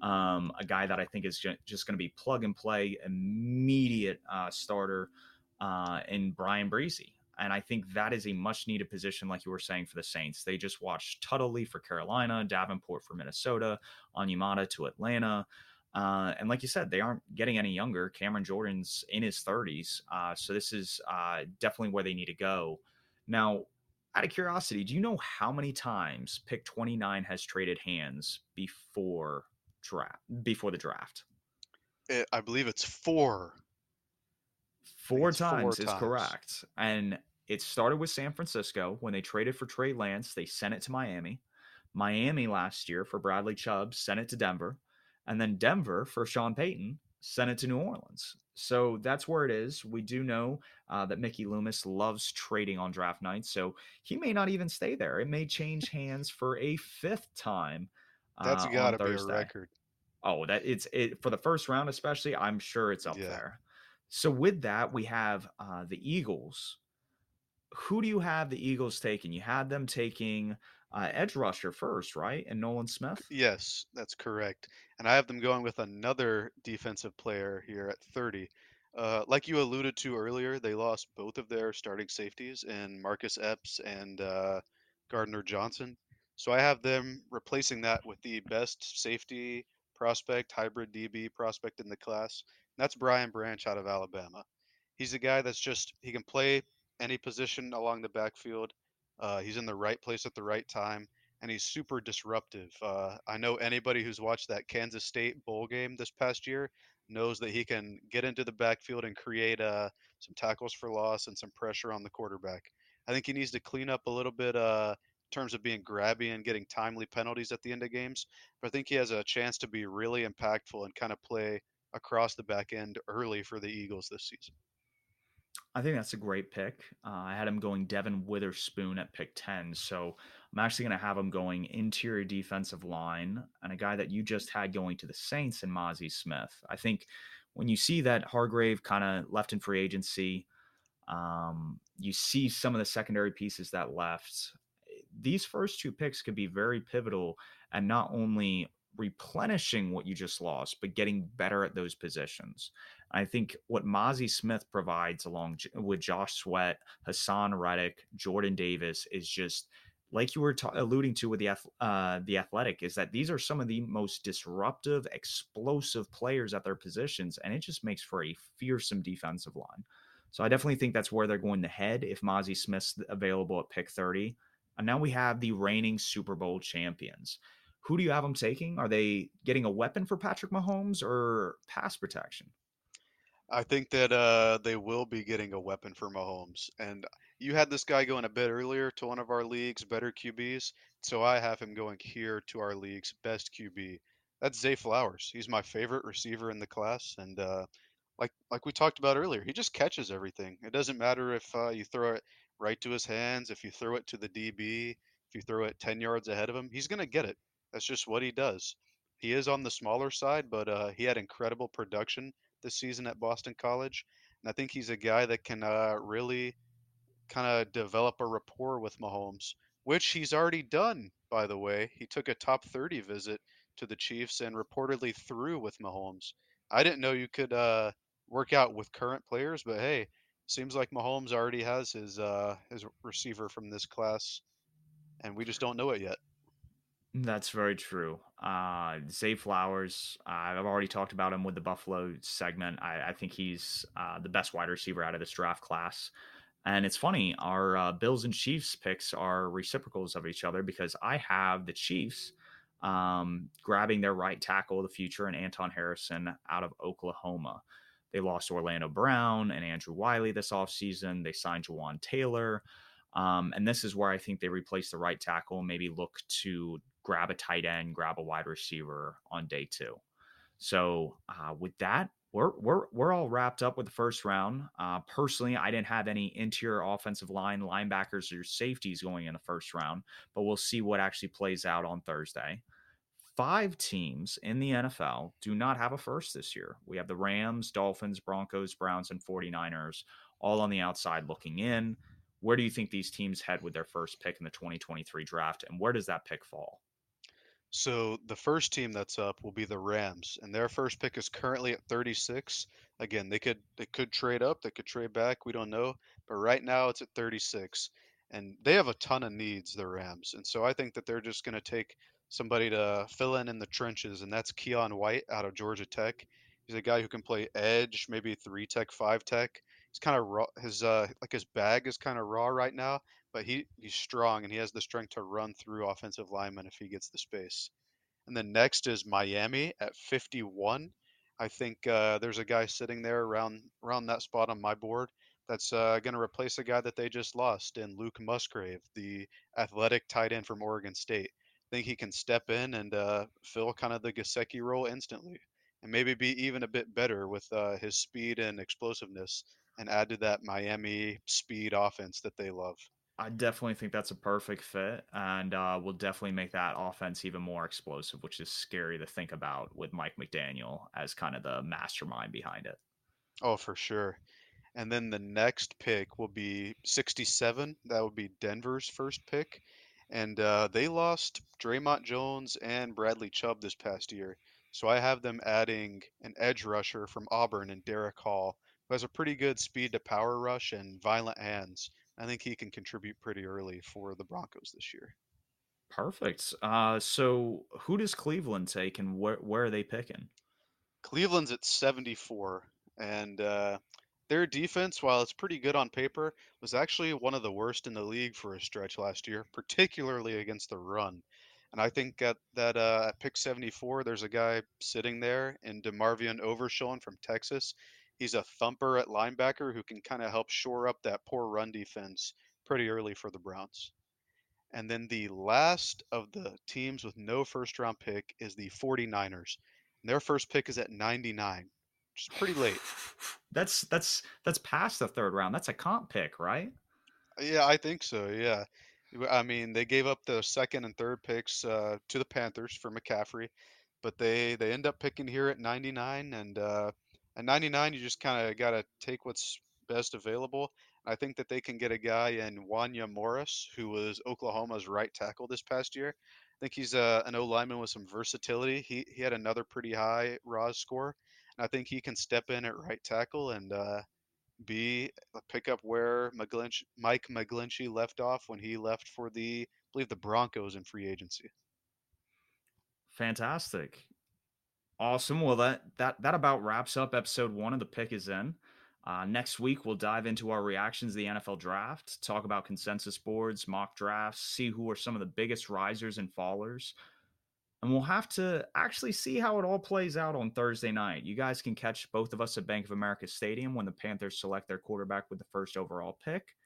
Speaker 2: um, a guy that I think is just going to be plug and play, immediate uh, starter uh, in Bryan Bresee. And I think that is a much needed position, like you were saying, for the Saints. They just watched Tuttley for Carolina, Davenport for Minnesota, Onyemata to Atlanta. Uh, and like you said, they aren't getting any younger. Cameron Jordan's in his 30s. Uh, so this is uh, definitely where they need to go. Now, out of curiosity, do you know how many times pick 29 has traded hands before draft before the draft?
Speaker 3: It, I believe it's four.
Speaker 2: Four times four is times. correct. And it started with San Francisco when they traded for Trey Lance. They sent it to Miami. Miami last year for Bradley Chubb sent it to Denver. And then Denver for Sean Payton sent it to New Orleans. So that's where it is. We do know uh, that Mickey Loomis loves trading on draft night. So he may not even stay there. It may change hands for a fifth time.
Speaker 3: Uh, that's got to be a record.
Speaker 2: Oh, that it's it for the first round, especially. I'm sure it's up yeah. there. So with that, we have uh, the Eagles who do you have the Eagles taking? You had them taking uh, edge rusher first, right? And Nolan Smith?
Speaker 3: Yes, that's correct. And I have them going with another defensive player here at 30. Uh, like you alluded to earlier, they lost both of their starting safeties in Marcus Epps and uh, Gardner Johnson. So I have them replacing that with the best safety prospect, hybrid DB prospect in the class. And that's Brian Branch out of Alabama. He's a guy that's just, he can play any position along the backfield. Uh, he's in the right place at the right time, and he's super disruptive. Uh, I know anybody who's watched that Kansas State bowl game this past year knows that he can get into the backfield and create uh, some tackles for loss and some pressure on the quarterback. I think he needs to clean up a little bit uh, in terms of being grabby and getting timely penalties at the end of games. But I think he has a chance to be really impactful and kind of play across the back end early for the Eagles this season.
Speaker 2: I think that's a great pick. Uh, I had him going Devon Witherspoon at pick 10. So I'm actually going to have him going interior defensive line and a guy that you just had going to the Saints and Mazi Smith. I think when you see that Hargrave kind of left in free agency, um, you see some of the secondary pieces that left. These first two picks could be very pivotal and not only replenishing what you just lost, but getting better at those positions. I think what Mazi Smith provides along with Josh Sweat, Haason Reddick, Jordan Davis is just like you were ta- alluding to with the uh, the athletic is that these are some of the most disruptive, explosive players at their positions, and it just makes for a fearsome defensive line. So I definitely think that's where they're going to head if Mazi Smith's available at pick 30. And now we have the reigning Super Bowl champions. Who do you have them taking? Are they getting a weapon for Patrick Mahomes or pass protection?
Speaker 3: I think that uh, they will be getting a weapon for Mahomes. And you had this guy going a bit earlier to one of our league's better QBs. So I have him going here to our league's best QB. That's Zay Flowers. He's my favorite receiver in the class. And uh, like like we talked about earlier, he just catches everything. It doesn't matter if uh, you throw it right to his hands, if you throw it to the DB, if you throw it 10 yards ahead of him, he's going to get it. That's just what he does. He is on the smaller side, but uh, he had incredible production this season at Boston College, and I think he's a guy that can uh, really kind of develop a rapport with Mahomes, which he's already done. By the way, he took a top 30 visit to the Chiefs and reportedly threw with Mahomes. I didn't know you could uh, work out with current players, but hey, seems like Mahomes already has his uh, his receiver from this class, and we just don't know it yet.
Speaker 2: That's very true. Uh, Zay Flowers, uh, I've already talked about him with the Buffalo segment. I, I think he's uh, the best wide receiver out of this draft class. And it's funny, our uh, Bills and Chiefs picks are reciprocals of each other because I have the Chiefs um, grabbing their right tackle of the future and Anton Harrison out of Oklahoma. They lost Orlando Brown and Andrew Wylie this offseason. They signed Jawaan Taylor. Um, and this is where I think they replace the right tackle maybe look to grab a tight end, grab a wide receiver on day two. So uh, with that, we're we're we're all wrapped up with the first round. Uh, personally, I didn't have any interior offensive line linebackers or safeties going in the first round, but we'll see what actually plays out on Thursday. Five teams in the NFL do not have a first this year. We have the Rams, Dolphins, Broncos, Browns, and 49ers all on the outside looking in. Where do you think these teams head with their first pick in the 2023 draft, and where does that pick fall?
Speaker 3: So the first team that's up will be the Rams, and their first pick is currently at 36. Again, they could they could trade up, they could trade back, we don't know, but right now it's at 36. And they have a ton of needs, the Rams. And so I think that they're just going to take somebody to fill in in the trenches, and that's Keion White out of Georgia Tech. He's a guy who can play edge, maybe three tech, five tech. He's kind of raw. His uh, like his bag is kind of raw right now, but he he's strong and he has the strength to run through offensive linemen if he gets the space. And then next is Miami at 51. I think uh, there's a guy sitting there around around that spot on my board that's uh, going to replace a guy that they just lost in Luke Musgrave, the athletic tight end from Oregon State. I think he can step in and uh, fill kind of the Gesicki role instantly, and maybe be even a bit better with uh, his speed and explosiveness, and add to that Miami speed offense that they love.
Speaker 2: I definitely think that's a perfect fit, and uh, will definitely make that offense even more explosive, which is scary to think about with Mike McDaniel as kind of the mastermind behind it.
Speaker 3: Oh, for sure. And then the next pick will be 67. That would be Denver's first pick. And uh, they lost Dre'Mont Jones and Bradley Chubb this past year. So I have them adding an edge rusher from Auburn and Derick Hall, who has a pretty good speed to power rush and violent hands. I think he can contribute pretty early for the Broncos this year.
Speaker 2: Perfect. Uh, so who does Cleveland take, and where where are they picking?
Speaker 3: Cleveland's at 74, and uh, their defense, while it's pretty good on paper, was actually one of the worst in the league for a stretch last year, particularly against the run. And I think at that uh, at pick 74, there's a guy sitting there in DeMarvion Overshown from Texas. He's a thumper at linebacker who can kind of help shore up that poor run defense pretty early for the Browns. And then the last of the teams with no first round pick is the 49ers. And their first pick is at 99, which is pretty late.
Speaker 2: That's that's that's past the third round. That's a comp pick, right?
Speaker 3: Yeah, I think so. Yeah. I mean, they gave up the second and third picks uh, to the Panthers for McCaffrey, but they they end up picking here at 99, and uh, at 99, you just kind of got to take what's best available. I think that they can get a guy in Wanya Morris, who was Oklahoma's right tackle this past year. I think he's a, uh, an O lineman with some versatility. He, he had another pretty high RAS score. And I think he can step in at right tackle and uh, be uh, pick up where McGlinch, Mike McGlinchey left off when he left for the, I believe, the Broncos in free agency.
Speaker 2: Fantastic. Awesome. Well, that that that about wraps up episode one of the pick is in. Uh, next week we'll dive into our reactions to the NFL draft, talk about consensus boards, mock drafts, see who are some of the biggest risers and fallers, and we'll have to actually see how it all plays out on Thursday night. You guys can catch both of us at Bank of America Stadium when the Panthers select their quarterback with the first overall pick.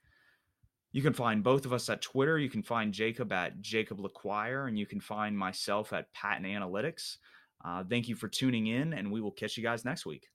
Speaker 2: You can find both of us at Twitter. You can find Jacob at Jacob LaQuire, and you can find myself at Patent Analytics. Uh, thank you for tuning in, and we will catch you guys next week.